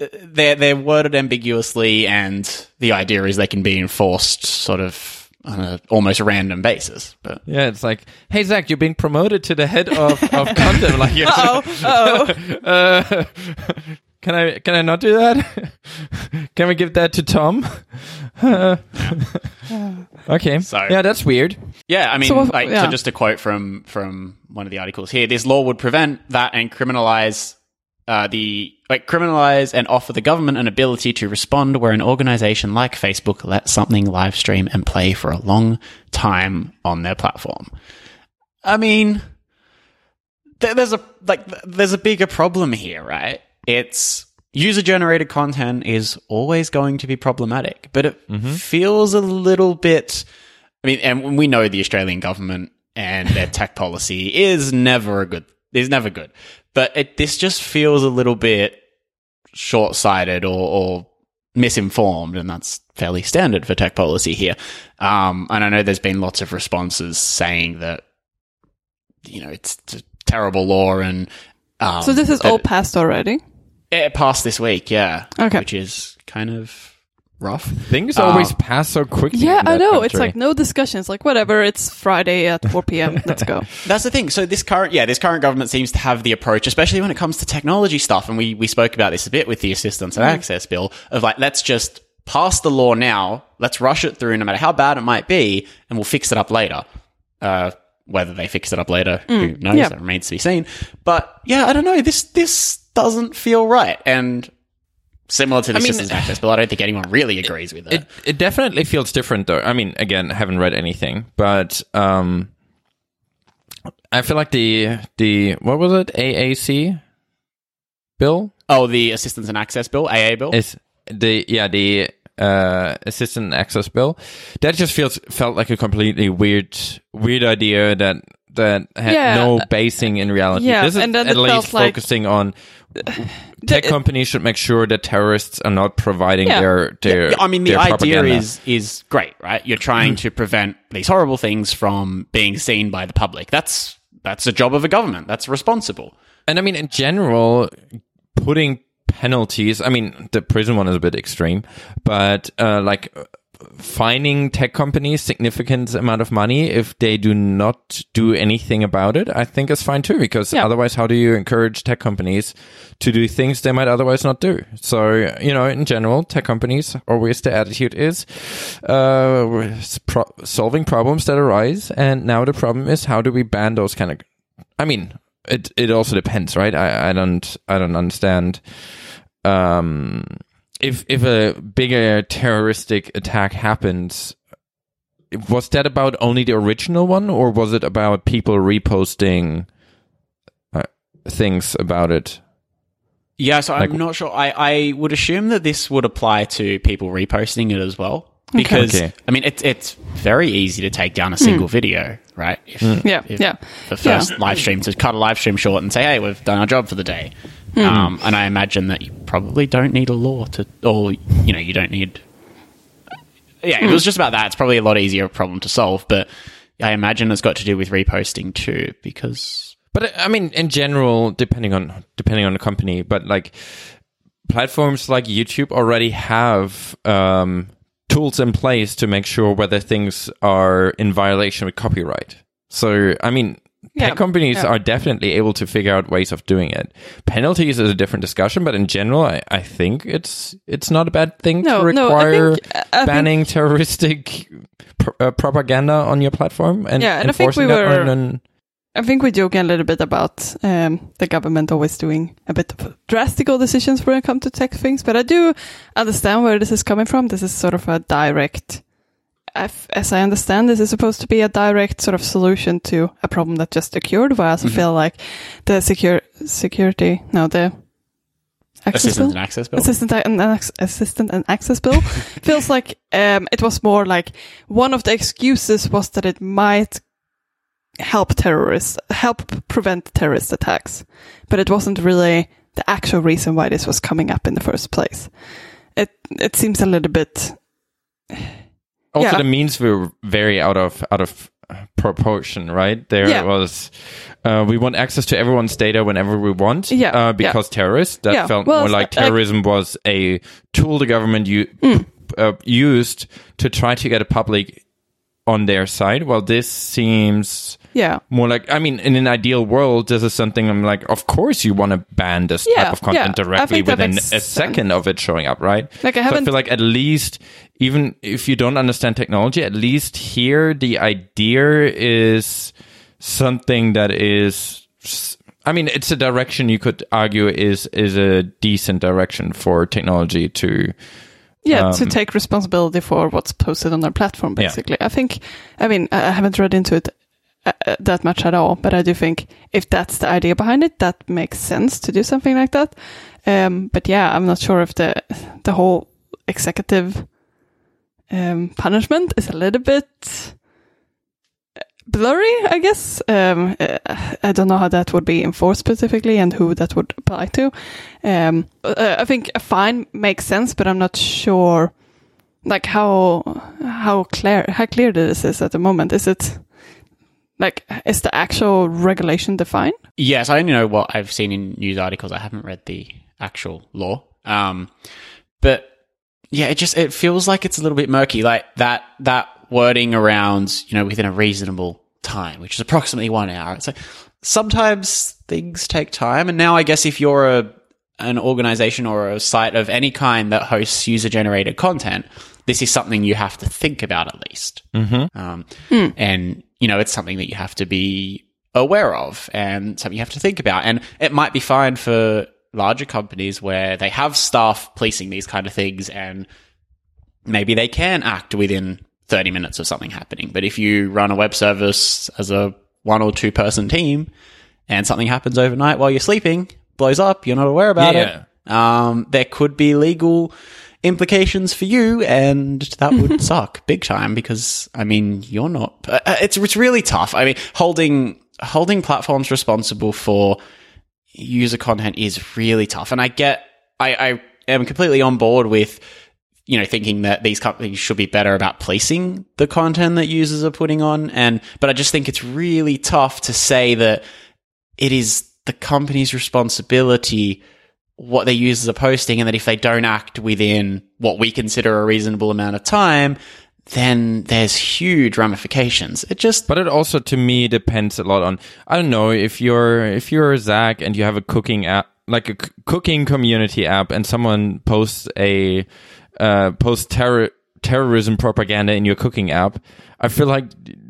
uh, they're they're worded ambiguously, and the idea is they can be enforced sort of on a almost random basis. But Yeah, it's like, hey Zach, you're being promoted to the head of, of content. Like, oh, oh. uh, can I can I not do that? Can we give that to Tom? okay, So- yeah, that's weird. Yeah, I mean, So like, yeah. so just a quote from from one of the articles here: this law would prevent that and criminalize uh, the like criminalize and offer the government an ability to respond where an organization like Facebook lets something live stream and play for a long time on their platform. I mean, th- there's a like th- there's a bigger problem here, right? It's user generated content is always going to be problematic, but it feels a little bit. I mean, and we know the Australian government and their tech policy is never a good is never good, but it, this just feels a little bit short sighted or, or misinformed, and that's fairly standard for tech policy here. Um, and I know there's been lots of responses saying that you know it's a terrible law and um, So this is all passed already. It passed this week, yeah, Okay. which is kind of rough. Things Uh, always pass so quickly. Yeah, in I that know. It's like no discussions. Like whatever. It's Friday at 4 p.m. Let's go. That's the thing. So this current, yeah, this current government seems to have the approach, especially when it comes to technology stuff. And we, we spoke about this a bit with the assistance and access bill of like, let's just pass the law now. Let's rush it through no matter how bad it might be and we'll fix it up later. Uh, whether they fix it up later, who knows? yeah. That remains to be seen. But yeah, I don't know. This, this doesn't feel right. And similar to the I mean- systems access bill. I don't think anyone really agrees with it. It it definitely feels different though. I mean, again, I haven't read anything, but um, I feel like the the what was it AAC bill oh, the assistance and access bill, AA bill. is the yeah the uh assistant access bill that just feels felt like a completely weird weird idea that that had Yeah. no basing in reality. Yeah, this is and then at it least felt like- focusing on tech it- companies should make sure that terrorists are not providing Yeah. their their. Yeah, I mean, the idea propaganda. is is great, right? You're trying Mm. to prevent these horrible things from being seen by the public. That's that's a job of a government. That's responsible. And I mean, in general, putting penalties. I mean, the prison one is a bit extreme, but uh, like uh, fining tech companies significant amount of money if they do not do anything about it, I think is fine too. Because Yeah. otherwise, how do you encourage tech companies to do things they might otherwise not do? So you know, in general, tech companies always the attitude is uh, pro- solving problems that arise, and now the problem is how do we ban those kind of I mean, it it also depends, right? I, I don't I don't understand. Um, if if a bigger terroristic attack happens, was that about only the original one, or was it about people reposting uh, things about it? Yeah, so I'm not sure. I, I would assume that this would apply to people reposting it as well. Because, Okay. I mean, it's it's very easy to take down a single video, right? If, Yeah, if yeah. The first live stream, to cut a live stream short and say, hey, we've done our job for the day. Um, and I imagine that you probably don't need a law to, or, you know, you don't need. Yeah, if it was just about that, it's probably a lot easier problem to solve. But I imagine it's got to do with reposting too, because. But I mean, in general, depending on depending on the company, but like platforms like YouTube already have um, tools in place to make sure whether things are in violation with copyright. So, I mean, Yeah, tech companies yeah. are definitely able to figure out ways of doing it. Penalties is a different discussion, but in general, I, I think it's it's not a bad thing No, to no, I require think- I think- banning terroristic pr- uh, propaganda on your platform and Yeah, and I think we enforcing that were- an I think we're joking a little bit about um, the government always doing a bit of drastical decisions when it comes to tech things, but I do understand where this is coming from. This is sort of a direct, as I understand, this is supposed to be a direct sort of solution to a problem that just occurred. I also feel like the secure security, no, the access Assistance bill? and access bill. assistant and assistant and access bill feels like um, it was more like one of the excuses was that it might help terrorists help prevent terrorist attacks but it wasn't really the actual reason why this was coming up in the first place it it seems a little bit Also, Yeah. the means were very out of out of proportion, right? There Yeah. was uh, we want access to everyone's data whenever we want, Yeah, uh, because terrorists. That Yeah, felt well, more like like- terrorism was a tool the government u- uh, used to try to get a public on their side. Well, this seems yeah more like I mean, in an ideal world, this is something I'm like. Of course, you want to ban this Yeah, type of content yeah. Directly within a second of it showing up, right? Like, I haven't- I feel like at least, even if you don't understand technology, at least here the idea is something that is. I mean, it's a direction you could argue is is a decent direction for technology to. yeah to Um, take responsibility for what's posted on their platform Yeah. basically i think i mean I haven't read into it uh, uh, that much at all but i do think if that's the idea behind it that makes sense to do something like that. Um, but yeah i'm not sure if the the whole executive um, punishment is a little bit blurry i guess. Um, uh, i don't know how that would be enforced specifically and who that would apply to. Um, uh, I think a fine makes sense, but I'm not sure, like how how clear how clear this is at the moment. Is it like is the actual regulation defined? Yes, I only know what I've seen in news articles. I haven't read the actual law. Um, but yeah, it just it feels like it's a little bit murky. Like that that wording around you know within a reasonable time, which is approximately one hour. It's like sometimes things take time, and now I guess if you're a an organization or a site of any kind that hosts user generated content, this is something you have to think about at least. Mm-hmm. Um, And, you know, it's something that you have to be aware of and something you have to think about. And it might be fine for larger companies where they have staff policing these kind of things and maybe they can act within 30 minutes of something happening. But if you run a web service as a one or two person team and something happens overnight while you're sleeping, blows up, you're not aware about Yeah. it, um, there could be legal implications for you and that would suck big time because I mean you're not uh, uh, it's it's really tough. I mean holding holding platforms responsible for user content is really tough and I get I, I am completely on board with you know thinking that these companies should be better about policing the content that users are putting on and but I just think it's really tough to say that it is the company's responsibility what their users are posting, and that if they don't act within what we consider a reasonable amount of time, then there's huge ramifications. It just But it also, to me, depends a lot on. I don't know if you're if you're Zach and you have a cooking app, like a c- cooking community app, and someone posts a uh, posts terror terrorism propaganda in your cooking app. I feel like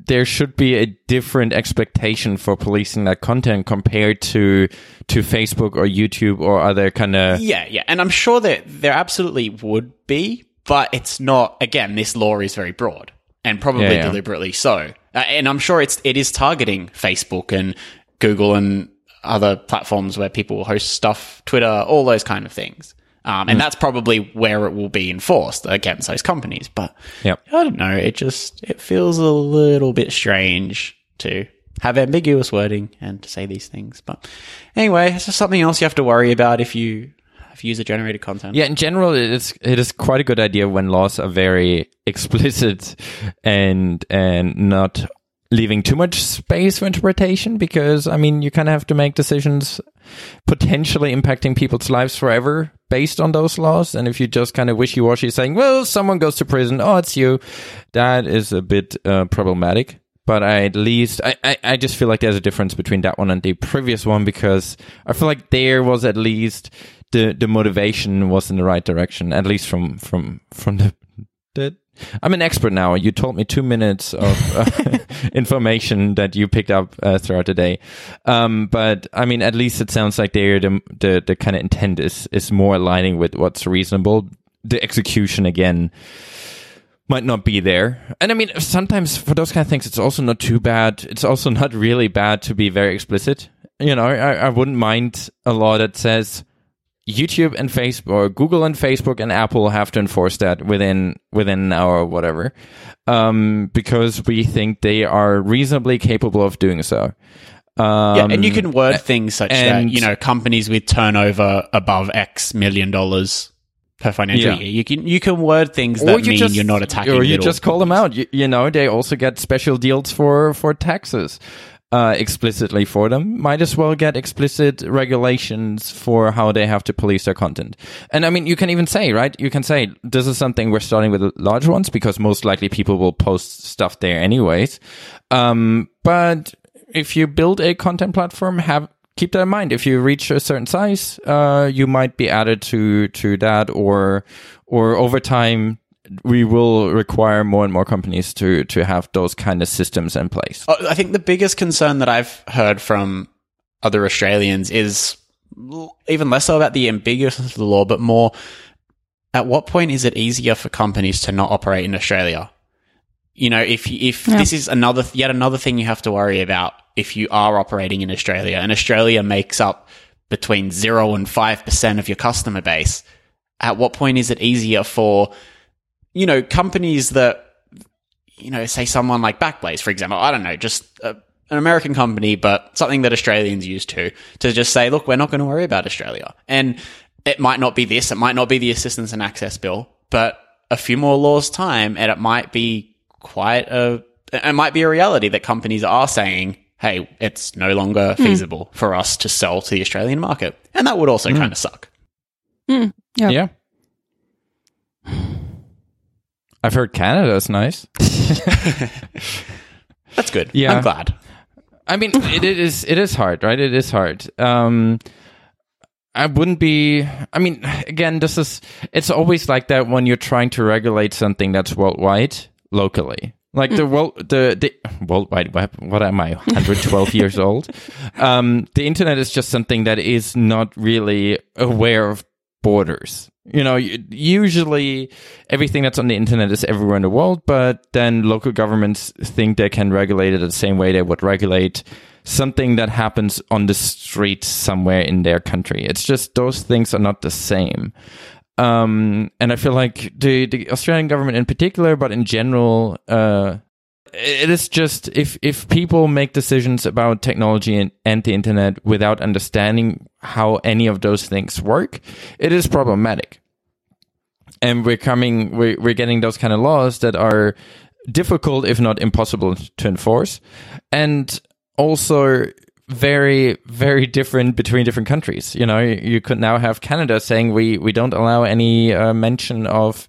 there should be a different expectation for policing that content compared to to Facebook or YouTube or other kind of yeah, yeah, and I'm sure that there absolutely would be, but it's not. Again, this law is very broad and probably Yeah, yeah. deliberately so, uh, and I'm sure it's it is targeting Facebook and Google and other platforms where people host stuff, Twitter, all those kind of things. Um, and that's probably where it will be enforced against those companies. But Yep. I don't know. It just it feels a little bit strange to have ambiguous wording and to say these things. But anyway, it's just something else you have to worry about if you have user generated content. Yeah, in general, it is it is quite a good idea when laws are very explicit and and not leaving too much space for interpretation because I mean you kind of have to make decisions potentially impacting people's lives forever based on those laws. And if you just kind of wishy-washy saying well someone goes to prison oh it's you that is a bit uh, problematic. But I at least I, I, I just feel like there's a difference between that one and the previous one because I feel like there was at least the the motivation was in the right direction at least from from from the the I'm an expert now. You told me two minutes of uh, information that you picked up uh, throughout the day, um, but I mean, at least it sounds like the the, the kind of intent is is more aligning with what's reasonable. The execution again might not be there. And I mean, sometimes for those kind of things, it's also not too bad. It's also not really bad to be very explicit. You know, I, I wouldn't mind a law that says YouTube and Facebook, or Google and Facebook and Apple have to enforce that within within an hour or whatever, um, because we think they are reasonably capable of doing so. Um, Yeah, and you can word things such and- that you know companies with turnover above X million dollars per financial Yeah. year. You can you can word things that mean you're not attacking. or you just call them out. You, you know, they also get special deals for for taxes. Uh, explicitly for them, might as well get explicit regulations for how they have to police their content. And I mean, you can even say, right? You can say this is something we're starting with large ones because most likely people will post stuff there anyways. Um, but if you build a content platform, have keep that in mind. If you reach a certain size, uh, you might be added to to that, or or over time, we will require more and more companies to to have those kind of systems in place. Uh, I think the biggest concern that I've heard from other Australians is even less so about the ambiguousness of the law, but more at what point is it easier for companies to not operate in Australia? You know, if if Yeah. this is another yet another thing you have to worry about if you are operating in Australia, and Australia makes up between zero and five percent of your customer base, at what point is it easier for you know companies that you know, say someone like Backblaze, for example, I don't know, just a, an American company, but something that Australians used to, to just say, look, we're not going to worry about Australia. And it might not be this, it might not be the assistance and access bill, but a few more laws time, and it might be quite a, it might be a reality that companies are saying, hey, it's no longer hmm. feasible for us to sell to the Australian market. And that would also hmm. kind of suck. Hmm. Yeah. Yeah. I've heard Canada is nice. That's good. Yeah. I'm glad. I mean, it, it is it is hard, right? It is hard. Um, I wouldn't be. I mean, again, this is. It's always like that when you're trying to regulate something that's worldwide locally. Like the world, the the World Wide Web. What am I? 112 years old. Um, the internet is just something that is not really aware of borders. You know, usually everything that's on the internet is everywhere in the world, but then local governments think they can regulate it the same way they would regulate something that happens on the street somewhere in their country. It's just those things are not the same. Um, and I feel like the, the Australian government in particular, but in general, uh, it is just if if people make decisions about technology and, and the internet without understanding how any of those things work, it is problematic. And we're coming, we're, we're getting those kind of laws that are difficult, if not impossible, to enforce, and also very very different between different countries you know you could now have canada saying we we don't allow any uh, mention of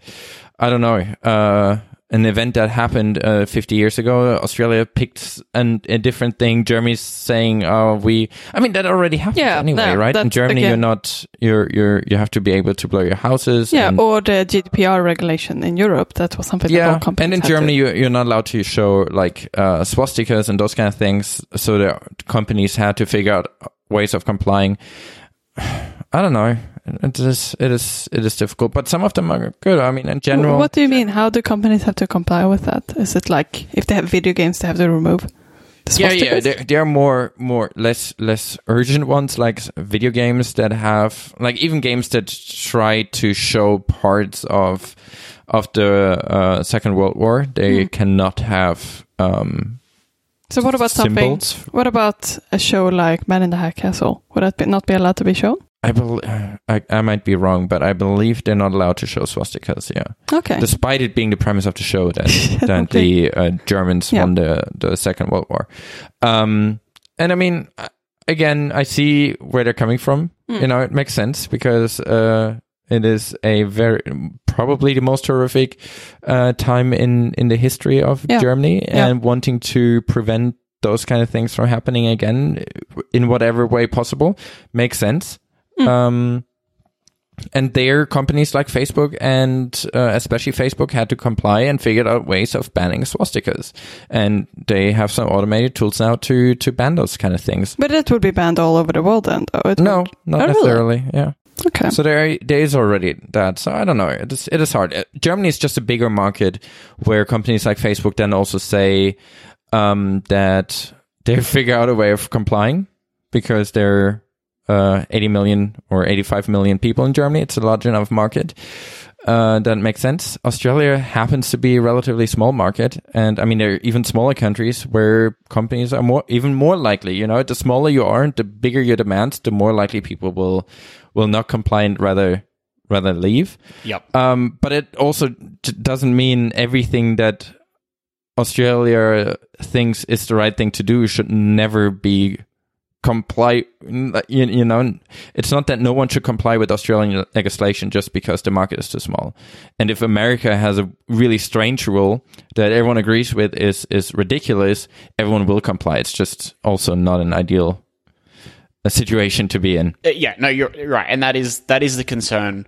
i don't know uh an event that happened uh, 50 years ago australia picked an, a different thing germany's saying oh we i mean that already happens Yeah, anyway no, right in germany you're not you're you're you have to be able to blow your houses Yeah, or the GDPR regulation in Europe. That was something that yeah, and in to- Germany, you, you're not allowed to show like uh, swastikas and those kind of things. So the companies had to figure out ways of complying. I don't know. It is it is it is difficult, but some of them are good. I mean, in general, What do you mean? How do companies have to comply with that? Is it like if they have video games, they have to remove the yeah, yeah, there, there are more, more less, less urgent ones like video games that have, like even games that try to show parts of, of the uh, Second World War. They cannot have. Um, So what about something? symbols. What about a show like Man in the High Castle? Would that be, not be allowed to be shown? I, bel I I might be wrong, but I believe they're not allowed to show swastikas. Yeah, Okay. despite it being the premise of the show that that Okay. the uh, Germans Yeah. won the the Second World War. Um, and I mean, uh, again, I see where they're coming from. Hmm. You know, it makes sense because uh, it is a very probably the most horrific uh, time in in the history of Yeah. Germany, Yeah. and wanting to prevent those kind of things from happening again in whatever way possible makes sense. Hmm. Um, and there, companies like Facebook and uh, especially Facebook had to comply and figured out ways of banning swastikas. And they have some automated tools now to to ban those kind of things. but it would be banned all over the world then, though. It No, would- not Oh, really? necessarily. Yeah. Okay. So there, there is already that. So I don't know. It is, it is hard. Uh, Germany is just a bigger market where companies like Facebook then also say um, that they figure out a way of complying because they're uh, 80 million or 85 million people in Germany. It's a large enough market. Uh, that makes sense. Australia happens to be a relatively small market, and I mean there are even smaller countries where companies are more, even more likely. You know, the smaller you are, the bigger your demands, the more likely people will will not comply and rather rather leave. Yep. Um, but it also j- doesn't mean everything that Australia thinks is the right thing to do should never be comply. You, you know, it's not that no one should comply with Australian legislation just because the market is too small. And if America has a really strange rule that everyone agrees with is is ridiculous, everyone will comply. It's just also not an ideal a situation to be in. Uh, yeah, no, you're you're right, and that is that is the concern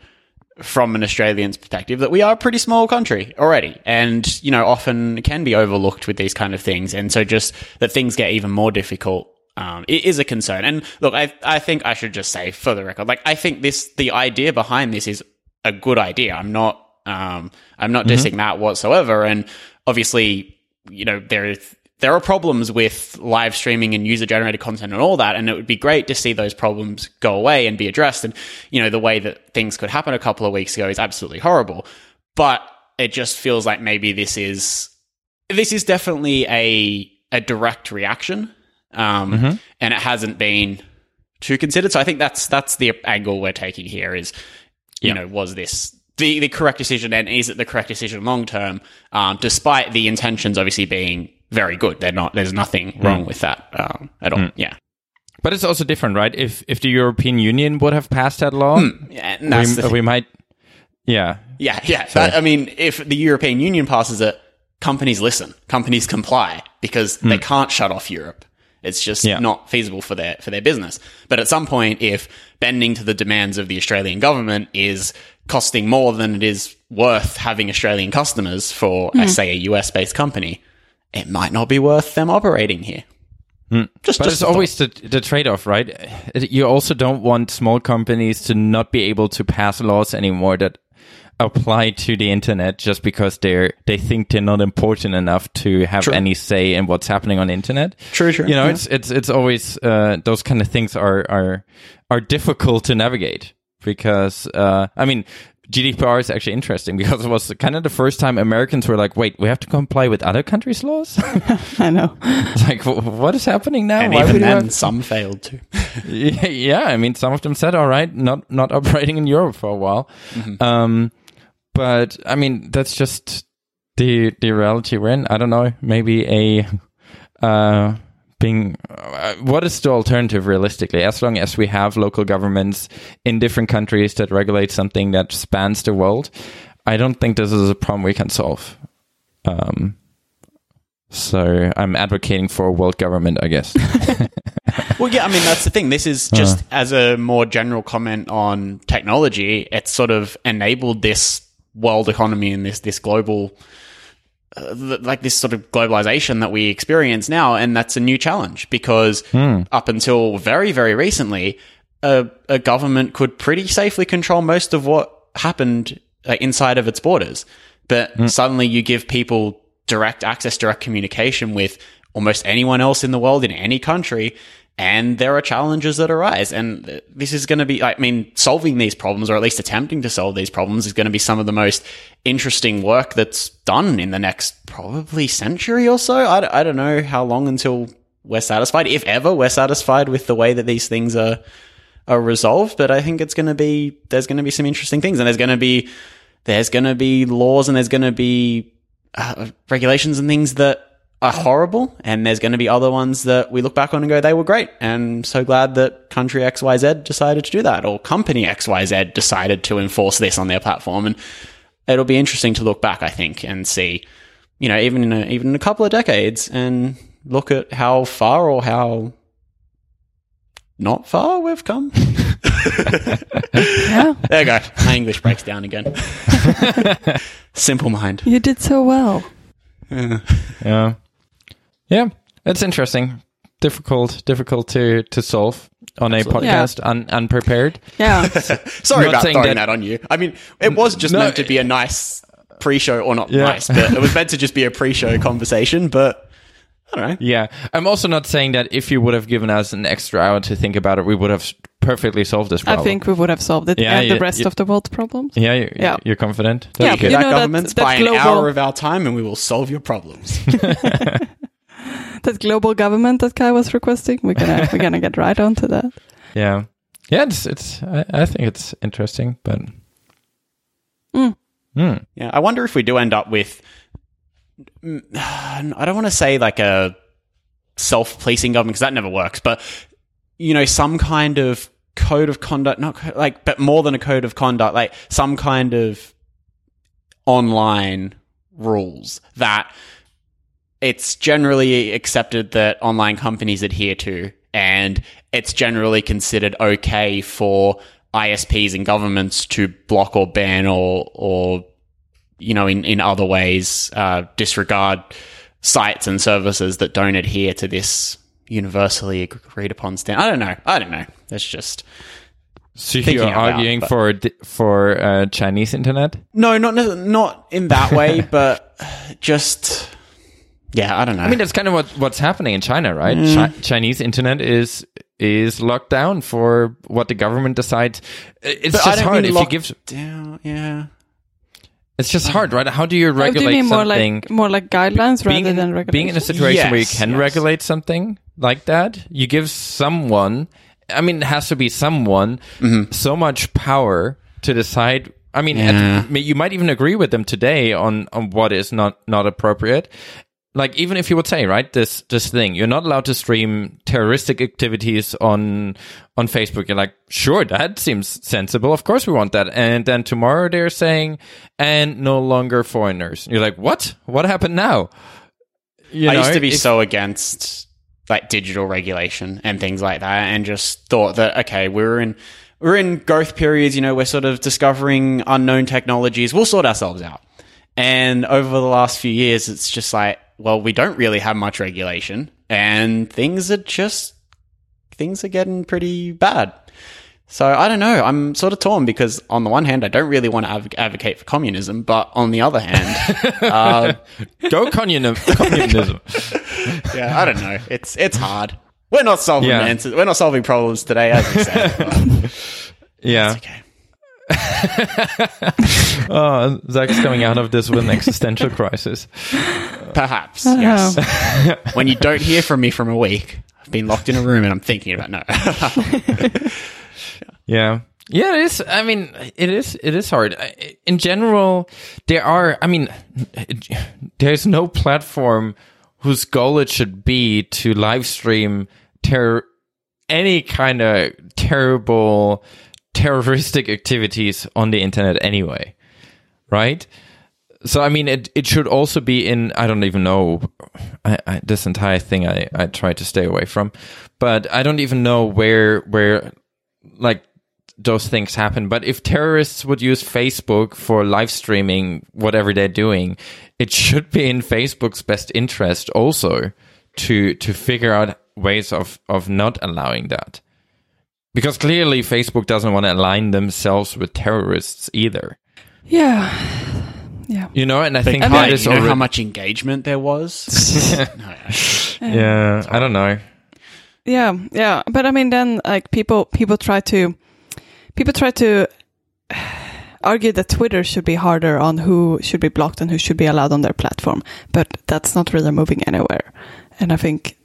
from an Australian's perspective that we are a pretty small country already, and you know often can be overlooked with these kind of things, and so just that things get even more difficult. Um, it is a concern, and look, I I think I should just say for the record, like I think this the idea behind this is a good idea. I'm not um I'm not dissing that whatsoever, and obviously you know there is there are problems with live streaming and user generated content and all that. And it would be great to see those problems go away and be addressed. And, you know, the way that things could happen a couple of weeks ago is absolutely horrible. But it just feels like maybe this is, this is definitely a, a direct reaction. Um, and it hasn't been too considered. So I think that's, that's the angle we're taking here is, you know, was this the, the correct decision and is it the correct decision long term? Um, despite the intentions obviously being very good. They're not, there's nothing wrong with that, um, at all. Yeah. But it's also different, right? If if the European Union would have passed that law, Yeah. That's we, we might. Yeah, yeah. Yeah. That- I mean, if the European Union passes it, companies listen, companies comply because they can't shut off Europe. It's just Yeah. not feasible for their for their business. But at some point, if bending to the demands of the Australian government is costing more than it is worth having Australian customers for, uh, say, a US based company, it might not be worth them operating here. Just, But just it's always the, the trade off, right? You also don't want small companies to not be able to pass laws anymore that apply to the internet just because they're they think they're not important enough to have True. any say in what's happening on the internet. True, true. You know, Yeah. it's it's it's always uh, those kind of things are are are difficult to navigate because uh, I mean. GDPR is actually interesting because it was kind of the first time Americans were like, "Wait, we have to comply with other countries' laws." I know. It's like, what is happening now? and Why even then, have- some failed to. yeah, yeah, I mean, some of them said, "All right, not not operating in Europe for a while," um, but I mean, that's just the the reality we're in. I don't know, maybe a uh, being uh, what is the alternative realistically? As long as we have local governments in different countries that regulate something that spans the world, I don't think this is a problem we can solve. Um, so I'm advocating for a world government, I guess. Well, yeah, I mean, that's the thing. This is just as a more general comment on technology, it's sort of enabled this world economy and this, this global, uh, th- like this sort of globalization that we experience now. And that's a new challenge because up until very, very recently, a, a government could pretty safely control most of what happened uh, inside of its borders. But suddenly you give people direct access, direct communication with almost anyone else in the world in any country. And there are challenges that arise. And this is going to be, I mean, solving these problems, or at least attempting to solve these problems, is going to be some of the most interesting work that's done in the next probably century or so. I don't know how long until we're satisfied, if ever we're satisfied with the way that these things are are resolved. But I think it's going to be there's going to be some interesting things, and there's going to be there's going to be laws and there's going to be uh, regulations and things that are horrible, and there's going to be other ones that we look back on and go they were great. And so glad that country X Y Z decided to do that, or company X Y Z decided to enforce this on their platform, and it'll be interesting to look back, I think, and see, you know, even in a, even in a couple of decades, and look at how far or how not far we've come. Yeah, There you go. My English breaks down again. Simple mind. you did so well. Yeah. Yeah. Yeah, it's interesting. Difficult, difficult to, to solve on a podcast un, unprepared. Yeah, Sorry Not about saying throwing that- that, on you. I mean, it was just No, meant to be a nice pre-show, or not Yeah. nice, but it was meant to just be a pre-show conversation. But I don't know. Yeah. I'm also not saying that if you would have given us an extra hour to think about it, we would have perfectly solved this problem. I think we would have solved it Yeah, and you- the rest you- of the world's problems. Yeah, you, Yeah. you're confident? Yeah, That's Hear good. You that, know that- governments? that Buy an hour of our time, and we will solve your problems. That global government that Kai was requesting, we're gonna we're gonna get right onto that. Yeah. Yeah, it's, it's I, I think it's interesting, but Mm. Hmm. Yeah, I wonder if we do end up with. mm, I don't want to say like a self-policing government because that never works, but you know, some kind of code of conduct, not co- like, but more than a code of conduct, like some kind of online rules that it's generally accepted that online companies adhere to, and it's generally considered okay for ISPs and governments to block or ban or or you know in in other ways uh, disregard sites and services that don't adhere to this universally agreed upon standard. I don't know. I don't know. That's just So you're arguing for for uh, Chinese internet? no, not not in that way, but just yeah. I don't know. I mean, that's kind of what what's happening in China, right? Mm. Chi- Chinese internet is is locked down for what the government decides. It's But I just don't hard mean if you give. down. Yeah. It's just hard, right? How do you Oh, do regulate you mean more something? like more like guidelines being, rather in, than regulations? being in a situation where you can yes. regulate something like that, you give someone, I mean, it has to be someone, so much power to decide. I mean, Yeah. at- you might even agree with them today on, on what is not, not appropriate. Like, even if you would say, right, this, this thing, you're not allowed to stream terroristic activities on, on Facebook. You're like, sure, that seems sensible. Of course we want that. And then tomorrow they're saying, and no longer foreigners. You're like, what? What happened now? You I know, used to be if- so against like digital regulation and things like that, and just thought that okay, we're in we're in growth periods. You know, we're sort of discovering unknown technologies. We'll sort ourselves out. And over the last few years, it's just like, well, we don't really have much regulation, and things are just things are getting pretty bad. So I don't know. I'm sort of torn because on the one hand, I don't really want to adv- advocate for communism, but on the other hand, uh, Go communism. communism. yeah, I don't know. It's it's hard. We're not solving Yeah. answers. We're not solving problems today, as we said. Yeah. okay. Oh, Zach's coming out of this with an existential crisis. Perhaps, I yes. know. when you don't hear from me for a week, I've been locked in a room and I'm thinking about no. Yeah. Yeah, it is. I mean, it is. It is hard. In general, there are. I mean, there's no platform whose goal it should be to live stream ter- any kind of terrible terroristic activities on the internet anyway, right? So I mean, it it should also be in. I don't even know. I, I, this entire thing I I try to stay away from, but I don't even know where where like those things happen. But if terrorists would use Facebook for live streaming whatever they're doing, it should be in Facebook's best interest also to to figure out ways of of not allowing that. Because clearly Facebook doesn't want to align themselves with terrorists either. Yeah. Yeah. You know, and I think Think, that hey, is you know how much engagement there was? no, Yeah, I don't know. Yeah, yeah, but I mean, then like people, people try to, people try to argue that Twitter should be harder on who should be blocked and who should be allowed on their platform, but that's not really moving anywhere. And I think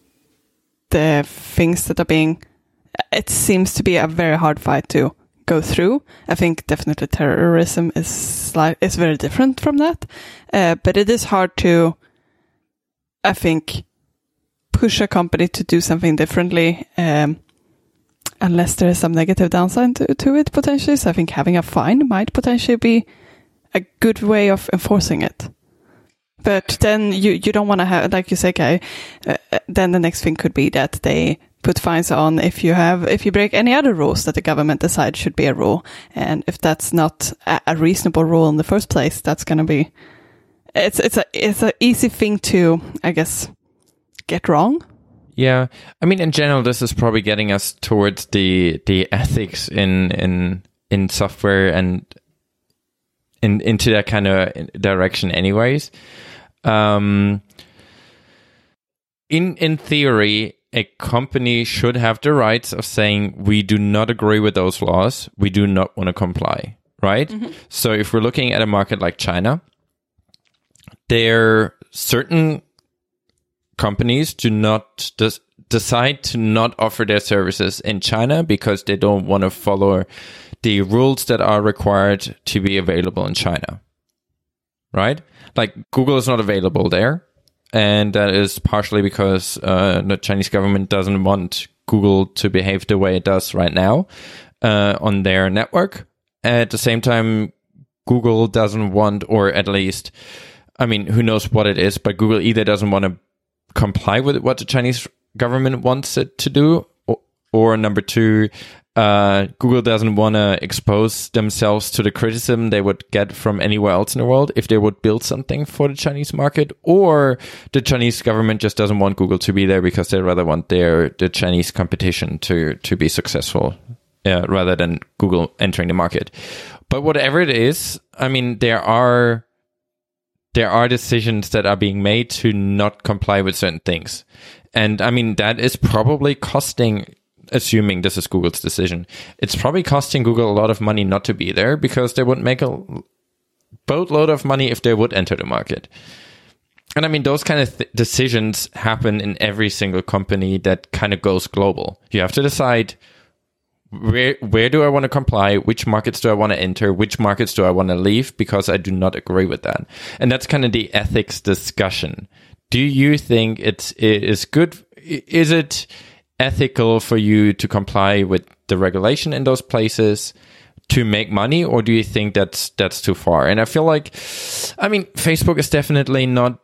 the things that are being, it seems to be a very hard fight to go through. I think definitely terrorism is is very different from that, uh, but it is hard to, I think, push a company to do something differently um, unless there is some negative downside to, to it potentially. So I think having a fine might potentially be a good way of enforcing it. But then you, you don't want to have, like you say, Kai, uh, uh, then the next thing could be that they put fines on if you have, if you break any other rules that the government decides should be a rule. And if that's not a, reasonable rule in the first place, that's going to be, it's, it's a, it's a easy thing to, I guess, get wrong. Yeah, I mean, in general, this is probably getting us towards the the ethics in in in software and in into that kind of direction, anyways. Um, in in theory, a company should have the rights of saying we do not agree with those laws, we do not want to comply, right? Mm-hmm. So if we're looking at a market like China, there are certain companies do not des- decide to not offer their services in China because they don't want to follow the rules that are required to be available in China. Right? Like Google is not available there. And that is partially because uh, the Chinese government doesn't want Google to behave the way it does right now uh, on their network. At the same time, Google doesn't want, or at least, I mean, who knows what it is, but Google either doesn't want to comply with what the Chinese government wants it to do, or, number two, uh, Google doesn't want to expose themselves to the criticism they would get from anywhere else in the world if they would build something for the Chinese market, or the Chinese government just doesn't want Google to be there because they rather want their the Chinese competition to to be successful uh, rather than Google entering the market. But whatever it is, I mean, there are there are decisions that are being made to not comply with certain things. And I mean, that is probably costing, assuming this is Google's decision, it's probably costing Google a lot of money not to be there because they would make a boatload of money if they would enter the market. And I mean, those kind of th- decisions happen in every single company that kind of goes global. You have to decide where where do I want to comply? Which markets do I want to enter? Which markets do I want to leave because I do not agree with that? And that's kind of the ethics discussion. Do you think it's it is good? Is it ethical for you to comply with the regulation in those places to make money, or do you think that's that's too far? And I feel like, I mean, Facebook is definitely not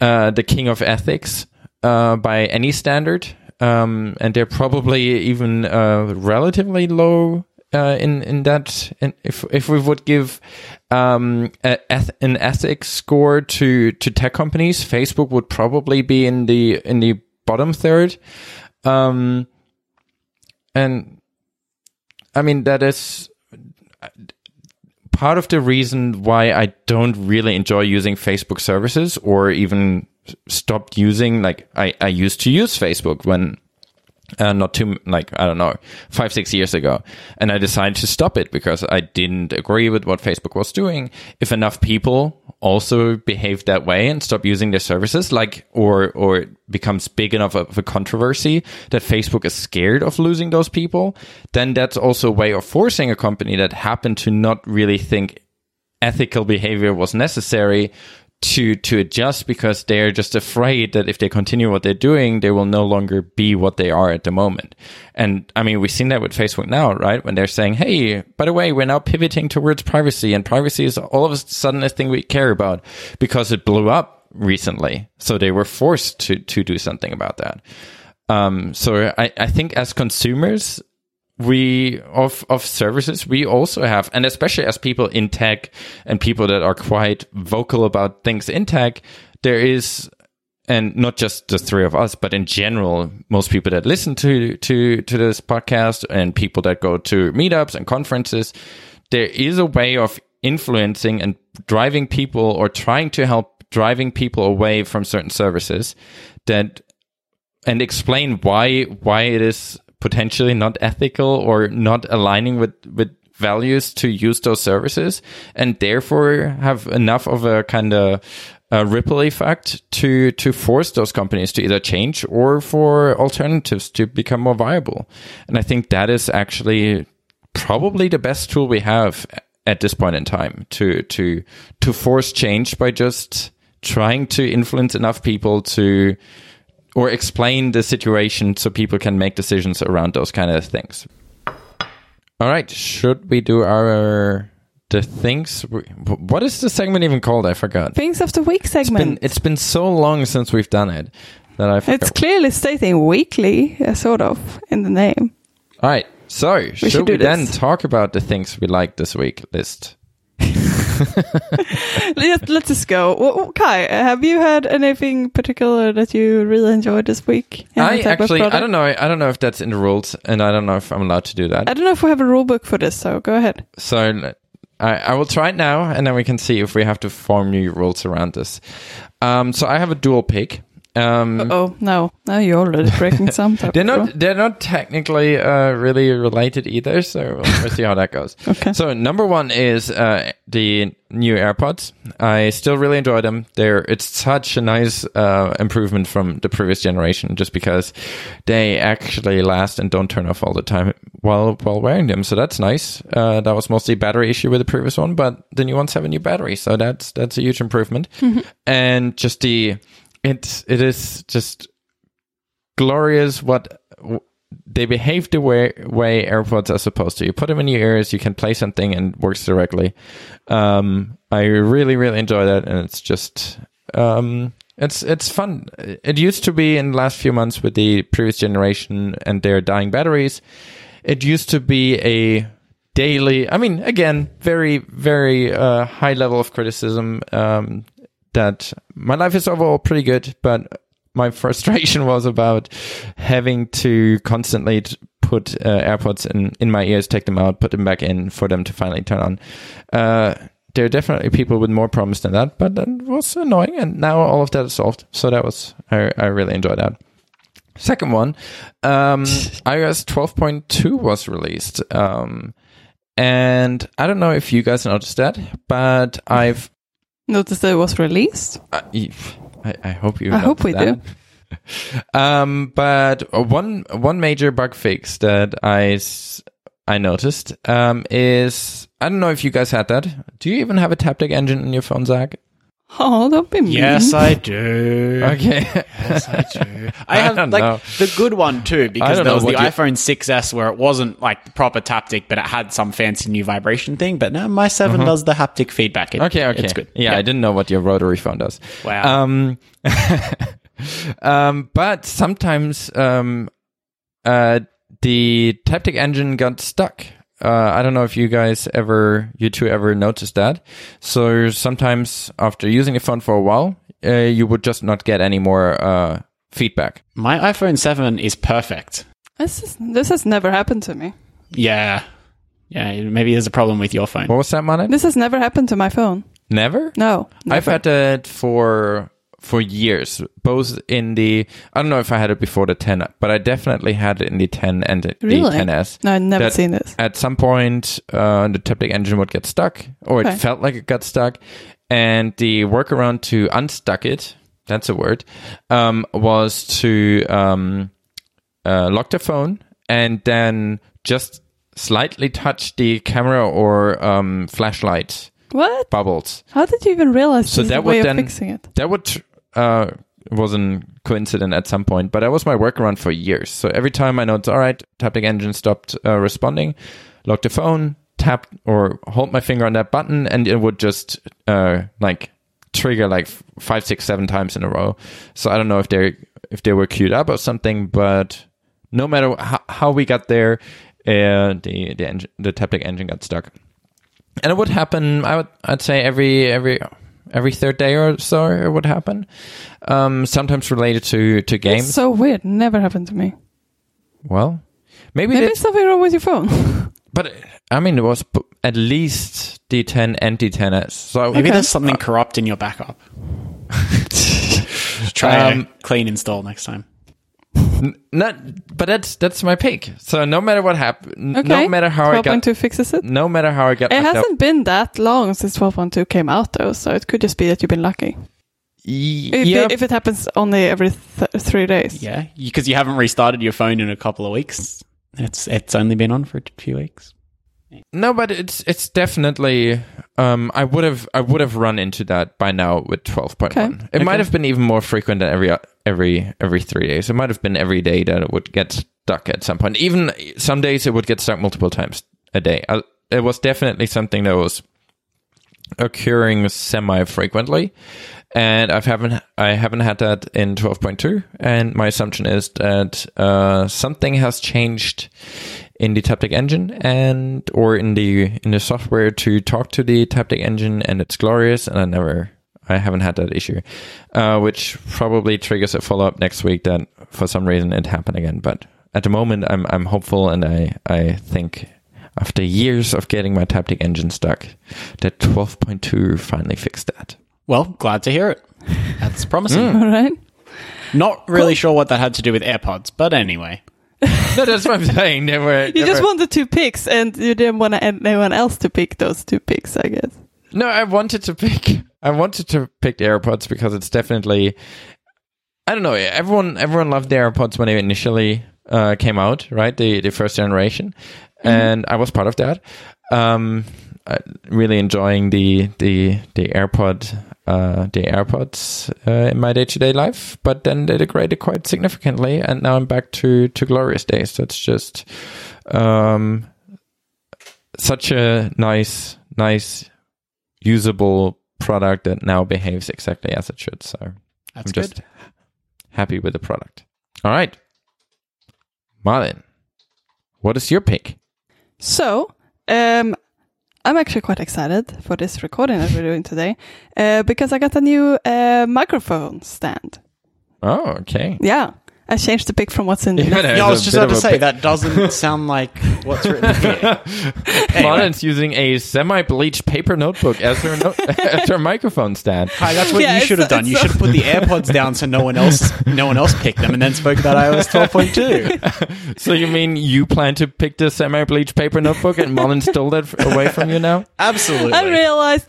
uh, the king of ethics uh, by any standard um, and they're probably even uh, relatively low uh, in in that. In, if if we would give um, an ethics score to to tech companies, Facebook would probably be in the in the bottom third. Um, and I mean that is part of the reason why I don't really enjoy using Facebook services or even stopped using like I, I used to use Facebook when uh, not too like I don't know five six years ago, and I decided to stop it because I didn't agree with what Facebook was doing. If enough people also behave that way and stop using their services, like or or it becomes big enough of a controversy that Facebook is scared of losing those people, then that's also a way of forcing a company that happened to not really think ethical behavior was necessary to to adjust because they're just afraid that if they continue what they're doing, they will no longer be what they are at the moment. And I mean, we've seen that with Facebook now, right? When they're saying, "Hey, by the way, we're now pivoting towards privacy, and privacy is all of a sudden a thing we care about because it blew up recently, so they were forced to to do something about that." Um, so I, I think as consumers, we of of services we also have and especially as people in tech and people that are quite vocal about things in tech there is and not just the three of us but in general most people that listen to to to this podcast and people that go to meetups and conferences there is a way of influencing and driving people or trying to help driving people away from certain services that and explain why why it is potentially not ethical or not aligning with with values to use those services and therefore have enough of a kind of a ripple effect to to force those companies to either change or for alternatives to become more viable. And i think that is actually probably the best tool we have at this point in time to to to force change by just trying to influence enough people to or explain the situation so people can make decisions around those kind of things. All right, should we do our the things? What is the segment even called? I forgot. Things of the week It's segment. been it's been so long since we've done it that I forgot. It's clearly stating weekly, uh, sort of, in the name. All right, so should, should we then talk about the things we like this week list? Let, let's just go. Well, well, Kai, have you had anything particular that you really enjoyed this week? I the type of actually I don't know I don't know if that's in the rules and I don't know if I'm allowed to do that. I don't know if we have a rule book for this, so go ahead. So I, I will try it now, and then we can see if we have to form new rules around this. Um, so I have a dual pick. Um, Oh no, now you're already breaking some type they're not they're not technically uh, really related either, so we'll, see how that goes. Okay. So number one is uh, the new AirPods. I still really enjoy them. They're it's such a nice uh, improvement from the previous generation, just because they actually last and don't turn off all the time while while wearing them. So that's nice. Uh, that was mostly battery issue with the previous one, but the new ones have a new battery, so that's that's a huge improvement. And just the it's it is just glorious what they behave the way way AirPods are supposed to. You put them in your ears, you can play something, and it works directly. Um, I really really enjoy that, and it's just um, it's it's fun. It used to be in the last few months with the previous generation and their dying batteries. It used to be a daily. I mean, again, very very uh, high level of criticism. Um, that my life is overall pretty good, but my frustration was about having to constantly put uh, AirPods in, in my ears, take them out, put them back in for them to finally turn on. Uh, there are definitely people with more problems than that, but that was annoying, and now all of that is solved. So that was I, I really enjoyed that. Second one, um, iOS 12.2 was released. Um, and I don't know if you guys noticed that, but I've Notice that it was released. I, I I hope you. I hope we that. um, but one one major bug fix that I I noticed um is I don't know if you guys had that. Do you even have a Taptic engine in your phone, Zach? Oh, don't be mean. Yes, I do. Okay. Yes, I do. I I have don't like know. the good one too, because there was the what you- iPhone 6s where it wasn't like the proper taptic, but it had some fancy new vibration thing. But now my 7 does the haptic feedback. It-. Okay, okay. it's good. Yeah, I didn't know what your rotary phone does. Wow. Um, um, but sometimes um, uh, the Taptic engine got stuck Uh, I don't know if you guys ever, you two ever noticed that. So sometimes after using a phone for a while, uh, you would just not get any more uh, feedback. My iPhone 7 is perfect. This is, this has never happened to me. Yeah. Yeah, maybe there's a problem with your phone. What was that, Manin? This has never happened to my phone. Never. No, I've had it for for years, both in the I don't know if I had it before the 10, but I definitely had it in the 10 and the Really? 10s. No, I've never seen this. At some point, uh, the Taptic engine would get stuck, or Okay. it felt like it got stuck, and the workaround to unstuck it. That's a word. Um, was to um, uh, lock the phone and then just slightly touch the camera or um, flashlight What? bubbles. How did you even realize So that would then- fixing it? that would uh wasn't coincident at some point but that was my workaround for years. So every time i know it's all right taptic engine stopped uh, responding lock the phone tap or hold my finger on that button and it would just uh like trigger like five six seven times in a row. So i don't know if they if they were queued up or something but no matter how, how we got there uh the the engine the taptic engine got stuck. And it would happen i would i'd say every every every third day or so it would happen um sometimes related to to games It's so weird. Never happened to me. well maybe, Maybe they- there's something wrong with your phone. but i mean it was at least d10 and d10s so Maybe Okay. there's something corrupt in your backup. Try Um, a clean install next time. Not but that's that's my pick so no matter what happened okay. no matter how i got 12.2 fixes it. no matter how i got It hasn't been that long since 12.2 came out, though, so it could just be that you've been lucky. Y- If, yeah it, if it happens only every th- three days. Yeah, because you haven't restarted your phone in a couple of weeks. It's it's only been on for a few weeks. No, but it's it's definitely. Um, I would have I would have run into that by now with twelve point one. Okay. It might have been even more frequent than every every every three days. It might have been every day that it would get stuck at some point. Even some days it would get stuck multiple times a day. I, it was definitely something that was occurring semi frequently, and I haven't I haven't had that in twelve point two. And my assumption is that uh, something has changed in the Taptic engine and or in the in the software to talk to the Taptic engine, and it's glorious. And I never I haven't had that issue, uh, which probably triggers a follow up next week that for some reason it happened again. But at the moment, I'm I'm hopeful, and I I think after years of getting my Taptic engine stuck, that 12.2 finally fixed that. Well, glad to hear it. That's promising. All right. Not really sure what that had to do with AirPods, but anyway. no, that's what I'm saying. They were, You they just were- wanted two picks, and you didn't want anyone else to pick those two picks, I guess. No, I wanted to pick. I wanted to pick the AirPods because it's definitely. I don't know. Everyone, everyone loved the AirPods when they initially uh, came out, right? The the first generation, and I was part of that. Um, really enjoying the the the AirPod, uh, the AirPods uh, in my day to day life. But then they degraded quite significantly, and now I'm back to to glorious days. That's just um, such a nice, nice usable product that now behaves exactly as it should. So That's I'm just good. happy with the product. All right. Marlon, what is your pick? So, um, I'm actually quite excited for this recording that we're doing today uh, because I got a new uh, microphone stand. Oh, okay. Yeah, I changed the pick from what's in the Yeah, list. there's Yeah, I a was just about to say pic- that doesn't sound like what's written here. Anyway. Marlon's using a semi-bleached paper notebook as her no- as her microphone stand. Hi, that's what Yeah, you should have done. You should have put the AirPods down so no one else no one else picked them and then spoke about iOS 12.2. So you mean you plan to pick the semi-bleached paper notebook and Marlin stole that f- away from you now? Absolutely. I realized,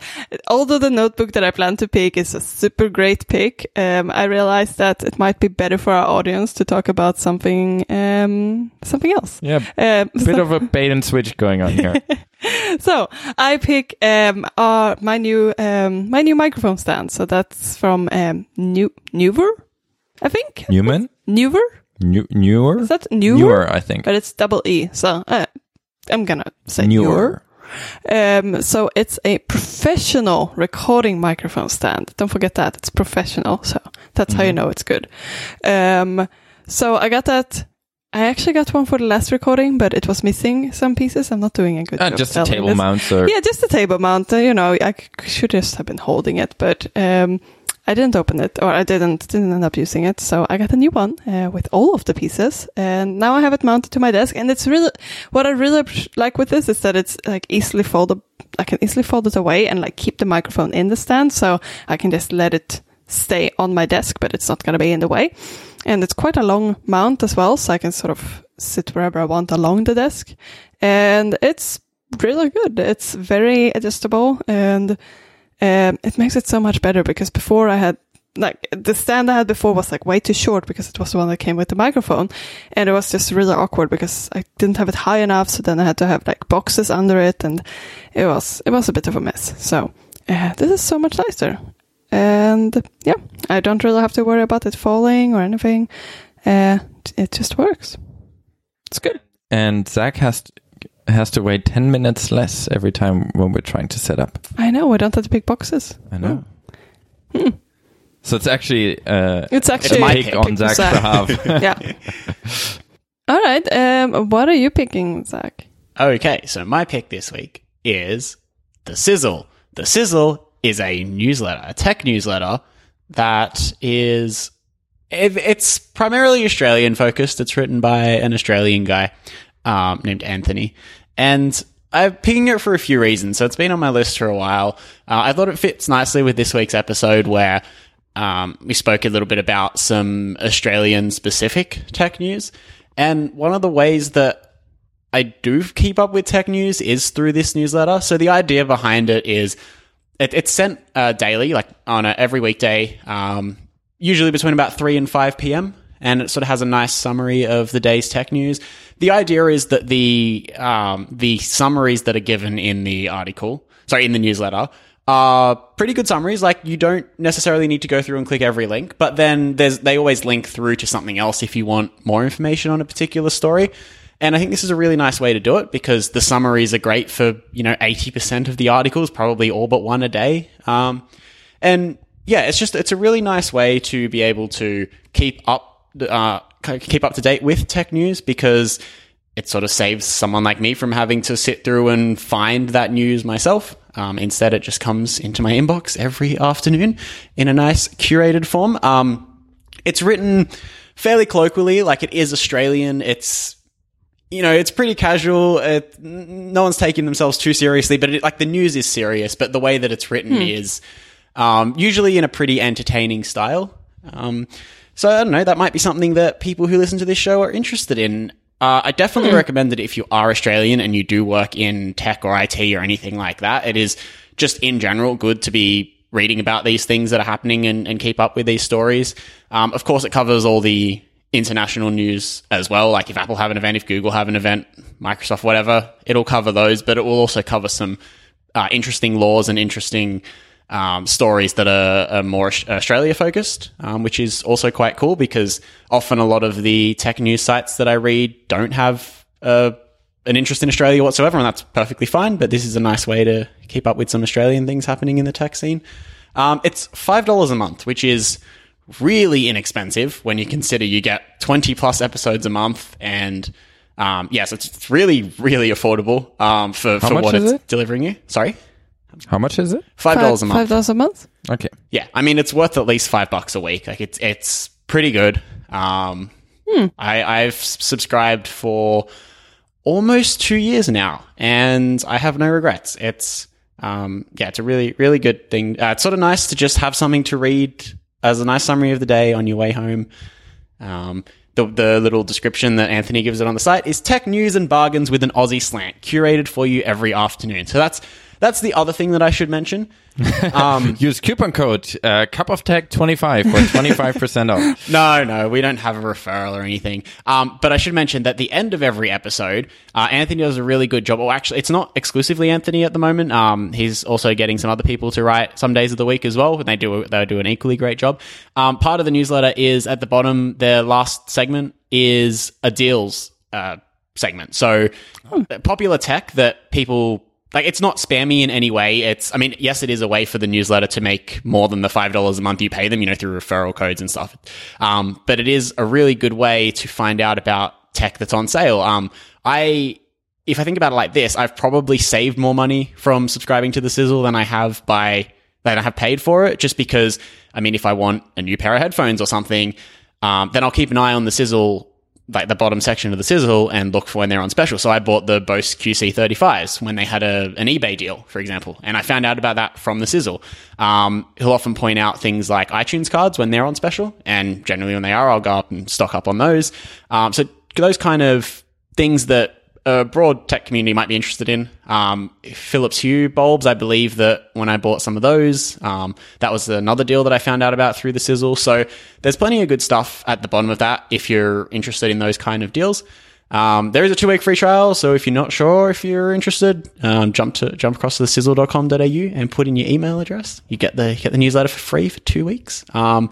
although the notebook that I plan to pick is a super great pick, um, I realized that it might be better for our audience to talk about something, um, something else. Yeah, Um, bit of a bait and switch going on here. so I pick um, our, my new um, my new microphone stand. So that's from um, New Neewer, I think. Newman, Neewer New, newer, is that newer? newer, I think. But it's double E. So uh, I'm gonna say Neewer. newer. Um, so it's a professional recording microphone stand. Don't forget that it's professional. So that's how you know it's good. Um, so I got that I actually got one for the last recording, but it was missing some pieces. I'm not doing a good Uh, job. just a table this. mount or Yeah, just a table mount. uh, You know, I should just have been holding it, but um, I didn't open it, or I didn't didn't end up using it. So I got a new one uh, with all of the pieces, and now I have it mounted to my desk. And it's really what I really like with this is that it's like easily folded. I can easily fold it away and like keep the microphone in the stand, so I can just let it stay on my desk, but it's not going to be in the way. And it's quite a long mount as well, so I can sort of sit wherever I want along the desk. And it's really good. It's very adjustable and um, it makes it so much better because before I had like the stand I had before was like way too short because it was the one that came with the microphone and it was just really awkward because I didn't have it high enough so then I had to have like boxes under it and it was it was a bit of a mess so uh, this is so much nicer and yeah I don't really have to worry about it falling or anything uh, it just works it's good and Zach has has to wait 10 minutes less every time when we're trying to set up. I know we don't have to pick boxes I know. So it's actually uh, it's actually my pick pick. on Zach's Zach. behalf. yeah. All right. Um, what are you picking, Zach? Okay, so my pick this week is The Sizzle. The Sizzle is a newsletter, a tech newsletter that is. it- It's primarily Australian focused. It's written by an Australian guy um, named Anthony. And I'm picking it for a few reasons. So it's been on my list for a while. Uh, I thought it fits nicely with this week's episode where um, we spoke a little bit about some Australian specific tech news. And one of the ways that I do keep up with tech news is through this newsletter. So the idea behind it is it, it's sent uh, daily, like on a, every weekday, um, usually between about 3 and 5 p.m. And it sort of has a nice summary of the day's tech news. The idea is that the um, the summaries that are given in the article, sorry, in the newsletter, are pretty good summaries. Like you don't necessarily need to go through and click every link, but then there's they always link through to something else if you want more information on a particular story. And I think this is a really nice way to do it because the summaries are great for, you know, 80% of the articles, probably all but one a day. Um, and yeah, it's just, it's a really nice way to be able to keep up, uh, keep up to date with tech news because it sort of saves someone like me from having to sit through and find that news myself. Um, instead, it just comes into my inbox every afternoon in a nice curated form. Um, it's written fairly colloquially, like it is Australian. It's you know, it's pretty casual. It, no one's taking themselves too seriously, but it, like the news is serious. But the way that it's written is um, usually in a pretty entertaining style. Um, so I don't know. That might be something that people who listen to this show are interested in. Uh, I definitely recommend that if you are Australian and you do work in tech or IT or anything like that, it is just in general good to be reading about these things that are happening and, and keep up with these stories. Um, of course, it covers all the international news as well. Like if Apple have an event, if Google have an event, Microsoft, whatever, it'll cover those, but it will also cover some uh, interesting laws and interesting um, stories that are, are more Australia focused, um, which is also quite cool because often a lot of the tech news sites that I read don't have uh, an interest in Australia whatsoever, and that's perfectly fine. But this is a nice way to keep up with some Australian things happening in the tech scene. Um, it's five dollars a month, which is really inexpensive when you consider you get twenty plus episodes a month, and um, yes, it's it's really really affordable um, for for much what is it's it? delivering you. Sorry, How much is it? five dollars a month. Five dollars a month. Okay. Yeah, I mean it's worth at least five bucks a week. Like it's it's pretty good. Um, I I've subscribed for almost two years now, and I have no regrets. It's um, yeah, it's a really really good thing. Uh, it's sort of nice to just have something to read as a nice summary of the day on your way home. Um, the, the little description that Anthony gives it on the site is tech news and bargains with an Aussie slant, curated for you every afternoon. So that's that's the other thing that I should mention. Um, Use coupon code uh, cup of tech 25 for 25% off. No, no, we don't have a referral or anything. Um, but I should mention that the end of every episode, uh, Anthony does a really good job. Well, actually, it's not exclusively Anthony at the moment. Um, he's also getting some other people to write some days of the week as well, and they do they do an equally great job. Um, part of the newsletter is at the bottom. Their last segment is a deals uh, segment. So popular tech that people like it's not spammy in any way. It's I mean, yes, it is a way for the newsletter to make more than the five dollars a month you pay them, you know, through referral codes and stuff. Um, but it is a really good way to find out about tech that's on sale. Um, I if I think about it like this, I've probably saved more money from subscribing to the Sizzle than I have by than I have paid for it. Just because, I mean, if I want a new pair of headphones or something, um, then I'll keep an eye on the Sizzle, like the bottom section of the Sizzle, and look for when they're on special. So I bought the Bose QC35s when they had a an eBay deal, for example, and I found out about that from the Sizzle. Um, he'll often point out things like iTunes cards when they're on special, and generally when they are, I'll go up and stock up on those. Um, so those kind of things that a broad tech community might be interested in. Um, Philips Hue bulbs, I believe that when I bought some of those, um, that was another deal that I found out about through the Sizzle. So there's plenty of good stuff at the bottom of that if you're interested in those kind of deals. Um, there is a two week free trial, so if you're not sure if you're interested, um, jump to jump across to the sizzle.com.au and put in your email address. You get the you get the newsletter for free for two weeks. Um,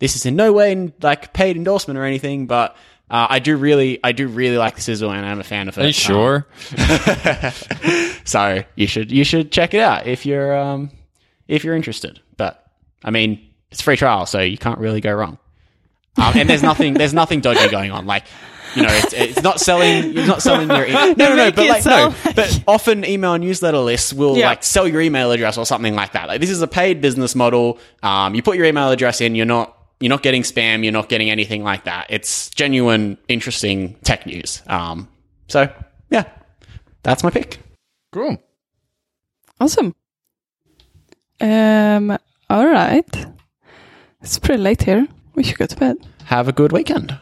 this is in no way like paid endorsement or anything, but uh, I do really, I do really like the sizzle, and I'm a fan of it. Are you sure? Um, so you should, you should check it out if you're, um, if you're interested. But I mean, it's free trial, so you can't really go wrong. Um, and there's nothing, there's nothing dodgy going on. Like, you know, it's, it's not selling, you're not selling your, e- no, no, no, but like, no, but often email newsletter lists will Yeah. like sell your email address or something like that. Like, this is a paid business model. Um, you put your email address in, you're not, you're not getting spam, you're not getting anything like that. It's genuine, interesting tech news. Um, so yeah, that's my pick. Cool. Awesome. Um. All right. It's pretty late here. We should go to bed. Have a good weekend.